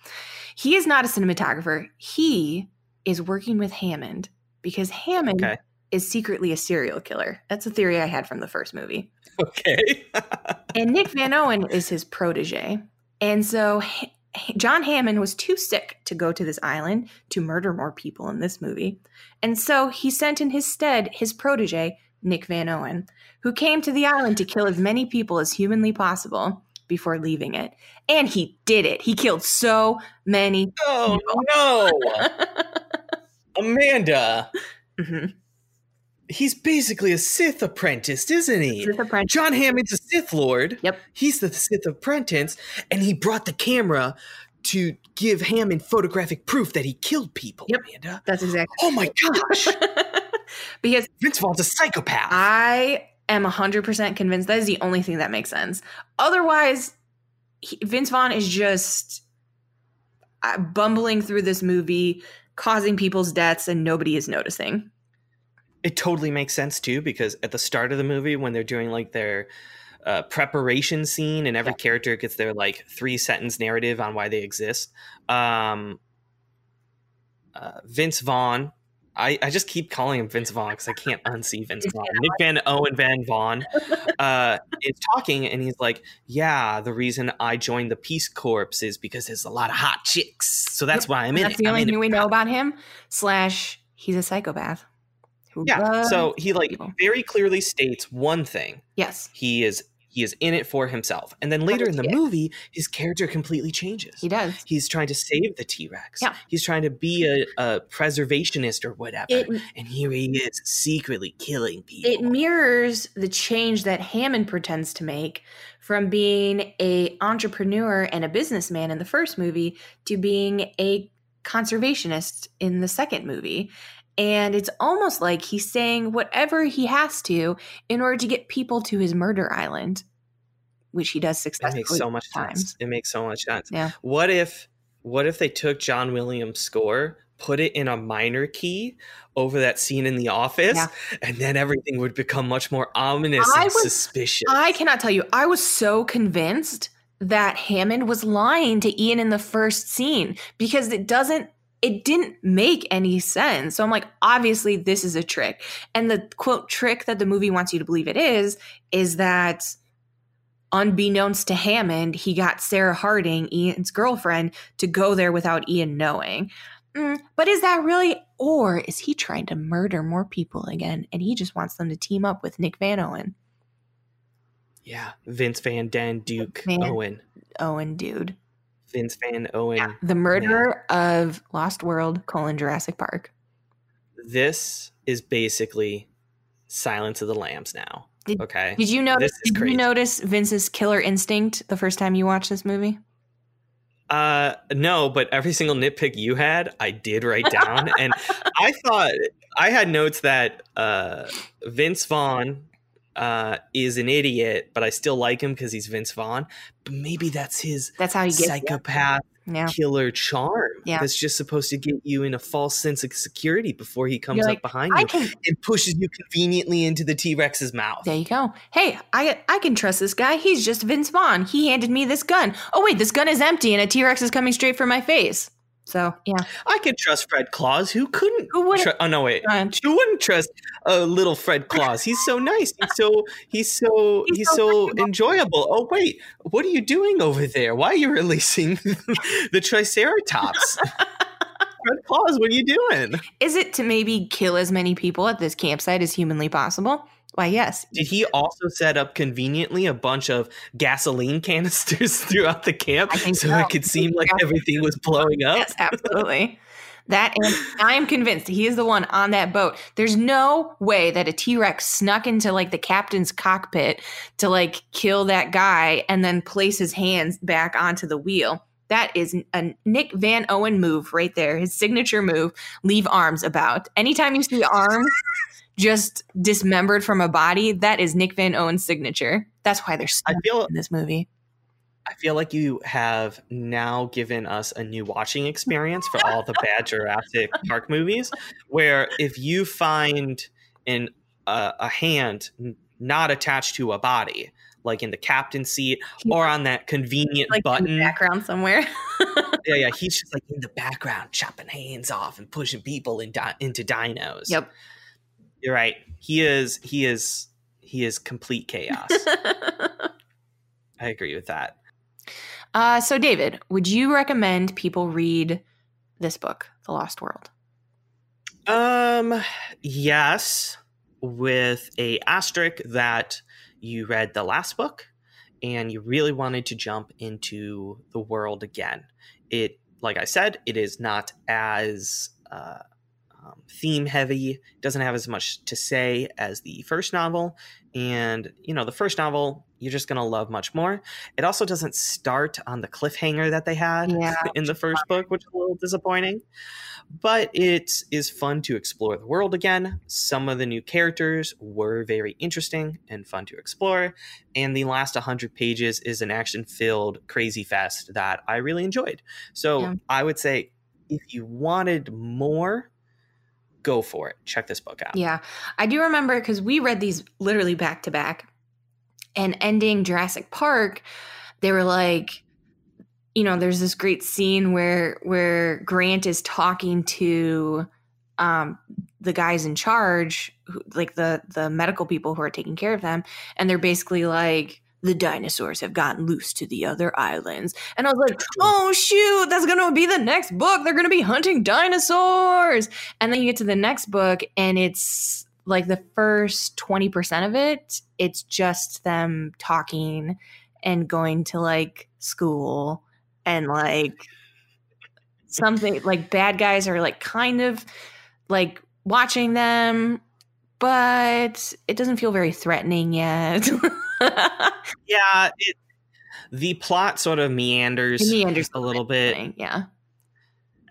He is not a cinematographer. He is working with Hammond because Hammond okay. is secretly a serial killer. That's a theory I had from the first movie. Okay. [laughs] and Nick Van Owen is his protege. And so John Hammond was too sick to go to this island to murder more people in this movie. And so he sent in his stead his protege, Nick Van Owen, who came to the island to kill as many people as humanly possible before leaving it. And he did it. He killed so many. Oh, no. [laughs] Amanda. Mm-hmm. He's basically a Sith apprentice, isn't he? Sith apprentice. John Hammond's a Sith Lord. Yep. He's the Sith apprentice, and he brought the camera to give Hammond photographic proof that he killed people. Yep. Amanda. That's exactly. Oh my gosh. [laughs] because Vince Vaughn's a psychopath. I am 100% convinced that is the only thing that makes sense. Otherwise, he, Vince Vaughn is just uh, bumbling through this movie, causing people's deaths, and nobody is noticing. it totally makes sense too because at the start of the movie when they're doing like their uh, preparation scene and every yeah. character gets their like three sentence narrative on why they exist um uh, vince vaughn I, I just keep calling him Vince Vaughn because I can't unsee Vince Vaughn. Nick Van Owen Van Vaughn [laughs] uh, is talking and he's like, Yeah, the reason I joined the Peace Corps is because there's a lot of hot chicks. So that's why I'm in that's it. the only thing we know about him. Slash, he's a psychopath. yeah. So he like people. very clearly states one thing. Yes. He is he is in it for himself. And then later in the movie, his character completely changes. He does. He's trying to save the T Rex. Yeah. He's trying to be a, a preservationist or whatever. It, and here he is secretly killing people. It mirrors the change that Hammond pretends to make from being a entrepreneur and a businessman in the first movie to being a conservationist in the second movie. And it's almost like he's saying whatever he has to in order to get people to his murder island, which he does successfully. It makes so much times. sense. It makes so much sense. Yeah. What if what if they took John Williams' score, put it in a minor key over that scene in the office, yeah. and then everything would become much more ominous I and was, suspicious? I cannot tell you. I was so convinced that Hammond was lying to Ian in the first scene because it doesn't it didn't make any sense. So I'm like, obviously, this is a trick. And the quote trick that the movie wants you to believe it is, is that unbeknownst to Hammond, he got Sarah Harding, Ian's girlfriend, to go there without Ian knowing. Mm, but is that really, or is he trying to murder more people again and he just wants them to team up with Nick Van Owen? Yeah, Vince Van Dan Duke Van Owen. Owen, dude. Vince Van Owen. Yeah, the murderer of Lost World, colon Jurassic Park. This is basically Silence of the Lambs now. Did, okay. Did you notice? Did crazy. you notice Vince's killer instinct the first time you watched this movie? Uh, no, but every single nitpick you had, I did write down, and [laughs] I thought I had notes that uh, Vince Vaughn uh, is an idiot, but I still like him because he's Vince Vaughn. But maybe that's his that's how he gets psychopath yeah. killer charm. Yeah. That's just supposed to get you in a false sense of security before he comes like, up behind you can... and pushes you conveniently into the T Rex's mouth. There you go. Hey, I I can trust this guy. He's just Vince Vaughn. He handed me this gun. Oh wait, this gun is empty and a T Rex is coming straight for my face. So yeah, I could trust Fred Claus. Who couldn't? Who would? Tr- oh no, wait. Who wouldn't trust a uh, little Fred Claus? He's so nice. He's so he's so [laughs] he's, he's so, so enjoyable. Oh wait, what are you doing over there? Why are you releasing [laughs] the Triceratops? Fred Claus, what are you doing? Is it to maybe kill as many people at this campsite as humanly possible? Why, yes. Did he also set up conveniently a bunch of gasoline canisters [laughs] throughout the camp so, so, it could seem like everything was [laughs] oh, blowing up? Yes, absolutely. That and I am convinced he is the one on that boat. There's no way that a T-Rex snuck into like the captain's cockpit to like kill that guy and then place his hands back onto the wheel. That is a Nick Van Owen move right there. His signature move, leave arms about. Anytime you see arms just dismembered from a body, that is Nick Van Owen's signature. That's why they're so I feel, in this movie. I feel like you have now given us a new watching experience for all the bad Jurassic [laughs] Park movies, where if you find an uh, a hand not attached to a body, like in the captain's seat or on that convenient like button background somewhere. [laughs] yeah, yeah, he's just like in the background chopping hands off and pushing people in di- into dinos. Yep. You're right. He is he is he is complete chaos. [laughs] I agree with that. Uh, so David, would you recommend people read this book, The Lost World? Um yes, with a asterisk that you read the last book and you really wanted to jump into the world again. It like I said, it is not as uh, um, theme heavy, doesn't have as much to say as the first novel. And, you know, the first novel, you're just going to love much more. It also doesn't start on the cliffhanger that they had yeah. in the first book, which is a little disappointing. But it is fun to explore the world again. Some of the new characters were very interesting and fun to explore. And the last 100 pages is an action filled crazy fest that I really enjoyed. So yeah. I would say if you wanted more, go for it. Check this book out. Yeah. I do remember because we read these literally back to back and ending Jurassic Park, they were like, you know, there's this great scene where where Grant is talking to um, the guys in charge, like the the medical people who are taking care of them, and they're basically like, the dinosaurs have gotten loose to the other islands. And I was like, oh, shoot, that's going to be the next book. They're going to be hunting dinosaurs. And then you get to the next book, and it's like the first 20% of it, it's just them talking and going to like school and like something like bad guys are like kind of like watching them but it doesn't feel very threatening yet [laughs] yeah it, the plot sort of meanders, it meanders a little bit yeah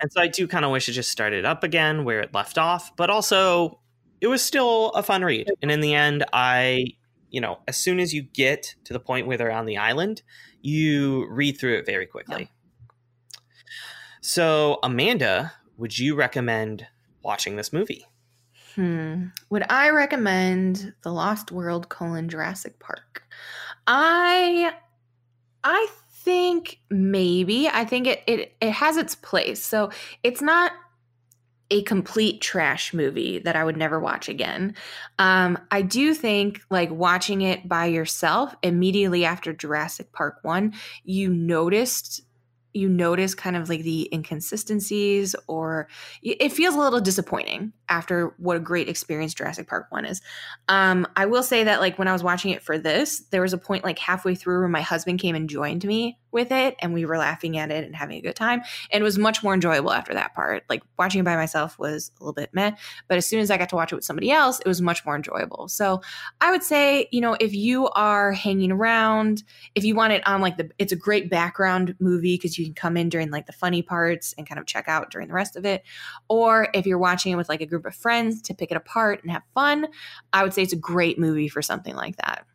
and so i do kind of wish it just started up again where it left off but also it was still a fun read and in the end i you know as soon as you get to the point where they're on the island you read through it very quickly. Yeah. So, Amanda, would you recommend watching this movie? Hmm. Would I recommend The Lost World colon Jurassic Park? I I think maybe. I think it it it has its place. So it's not a complete trash movie that I would never watch again. Um, I do think like watching it by yourself immediately after Jurassic Park 1, you noticed you notice kind of like the inconsistencies or it feels a little disappointing after what a great experience Jurassic Park 1 is. Um, I will say that like when I was watching it for this, there was a point like halfway through where my husband came and joined me with it and we were laughing at it and having a good time. And it was much more enjoyable after that part. Like watching it by myself was a little bit meh, but as soon as I got to watch it with somebody else, it was much more enjoyable. So I would say, you know, if you are hanging around, if you want it on like the, it's a great background movie because you can come in during like the funny parts and kind of check out during the rest of it. Or if you're watching it with like a group of friends to pick it apart and have fun, I would say it's a great movie for something like that.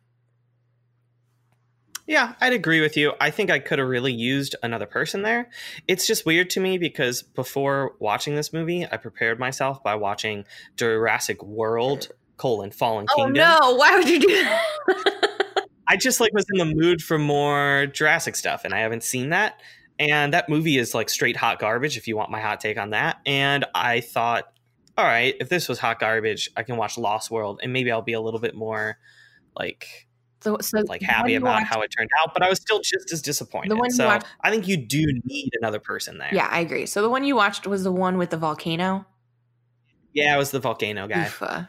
Yeah, I'd agree with you. I think I could have really used another person there. It's just weird to me because before watching this movie, I prepared myself by watching Jurassic World mm. colon Fallen oh, Kingdom. Oh no, why would you do that? I just like was in the mood for more Jurassic stuff and I haven't seen that. And that movie is like straight hot garbage if you want my hot take on that. And I thought all right, if this was hot garbage, I can watch Lost World and maybe I'll be a little bit more like so, so like happy about watched, how it turned out, but I was still just as disappointed. The one so watched, I think you do need another person there. Yeah, I agree. So the one you watched was the one with the volcano. Yeah, it was the volcano guy. Oofa. Uh,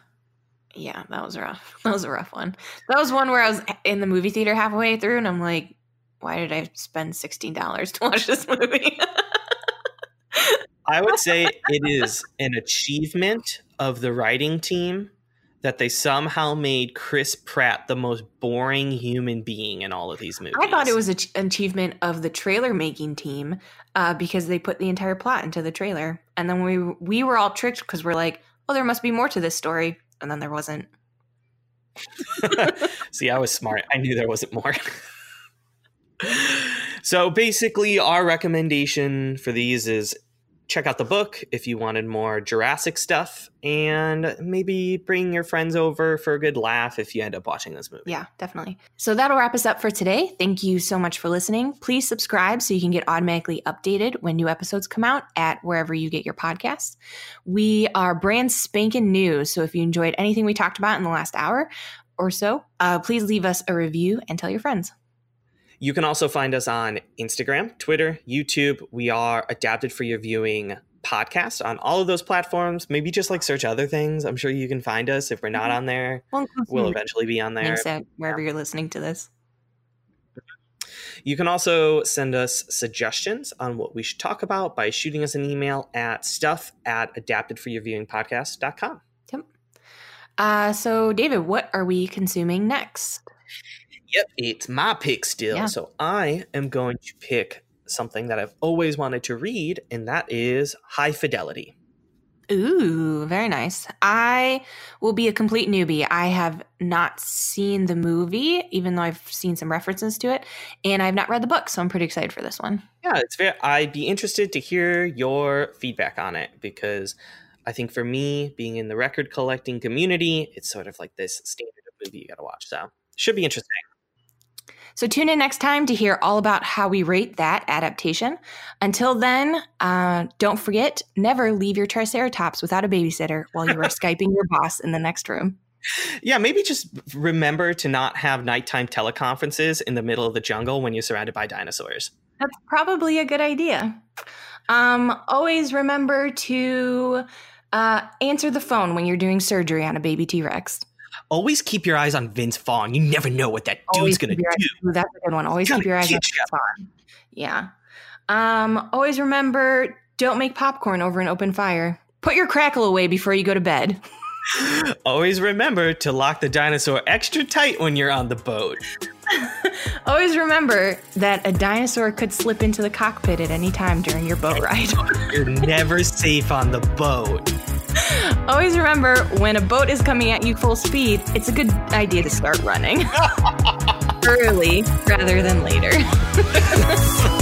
yeah, that was rough. [laughs] That was a rough one. That was one where I was in the movie theater halfway through, and I'm like, why did I spend sixteen dollars to watch this movie? I would say [laughs] it is an achievement of the writing team that they somehow made Chris Pratt the most boring human being in all of these movies. I thought it was an achievement of the trailer making team uh, because they put the entire plot into the trailer, and then we we were all tricked because we're like, oh, there must be more to this story, and then there wasn't. [laughs] See, I was smart. I knew there wasn't more. [laughs] so basically, our recommendation for these is check out the book if you wanted more Jurassic stuff, and maybe bring your friends over for a good laugh if you end up watching this movie. Yeah, definitely. So that'll wrap us up for today. Thank you so much for listening. Please subscribe so you can get automatically updated when new episodes come out at wherever you get your podcasts. We are brand spanking new, so if you enjoyed anything we talked about in the last hour or so, uh, please leave us a review and tell your friends. You can also find us on Instagram, Twitter, YouTube. We are adapted for your viewing podcast on all of those platforms. Maybe just like search other things. I'm sure you can find us. If we're not mm-hmm. on there, well, we'll eventually be on there. wherever you're listening to this. You can also send us suggestions on what we should talk about by shooting us an email at stuff at adaptedforyourviewingpodcast.com. Yep. Uh, so, David, what are we consuming next? Yep, it's my pick still. Yeah. So I am going to pick something that I've always wanted to read, and that is High Fidelity. Ooh, very nice. I will be a complete newbie. I have not seen the movie, even though I've seen some references to it, and I've not read the book, so I'm pretty excited for this one. Yeah, it's very. I'd be interested to hear your feedback on it because I think for me, being in the record collecting community, it's sort of like this standard of movie you got to watch. So should be interesting. So tune in next time to hear all about how we rate that adaptation. Until then, uh, don't forget never leave your Triceratops without a babysitter while you are [laughs] Skyping your boss in the next room. Yeah, maybe just remember to not have nighttime teleconferences in the middle of the jungle when you're surrounded by dinosaurs. That's probably a good idea. Um, always remember to uh, answer the phone when you're doing surgery on a baby T Rex always keep your eyes on Vince Vaughn. You never know what that dude's going to do. Eyes, that's a good one. Always keep your eyes on Vince Vaughn. Yeah. Um, always remember don't make popcorn over an open fire. Put your crackle away before you go to bed. [laughs] always remember to lock the dinosaur extra tight when you're on the boat. [laughs] always remember that a dinosaur could slip into the cockpit at any time during your boat [laughs] ride. you're never safe on the boat. [laughs] Always remember when a boat is coming at you full speed, it's a good idea to start running [laughs] early rather than later. [laughs]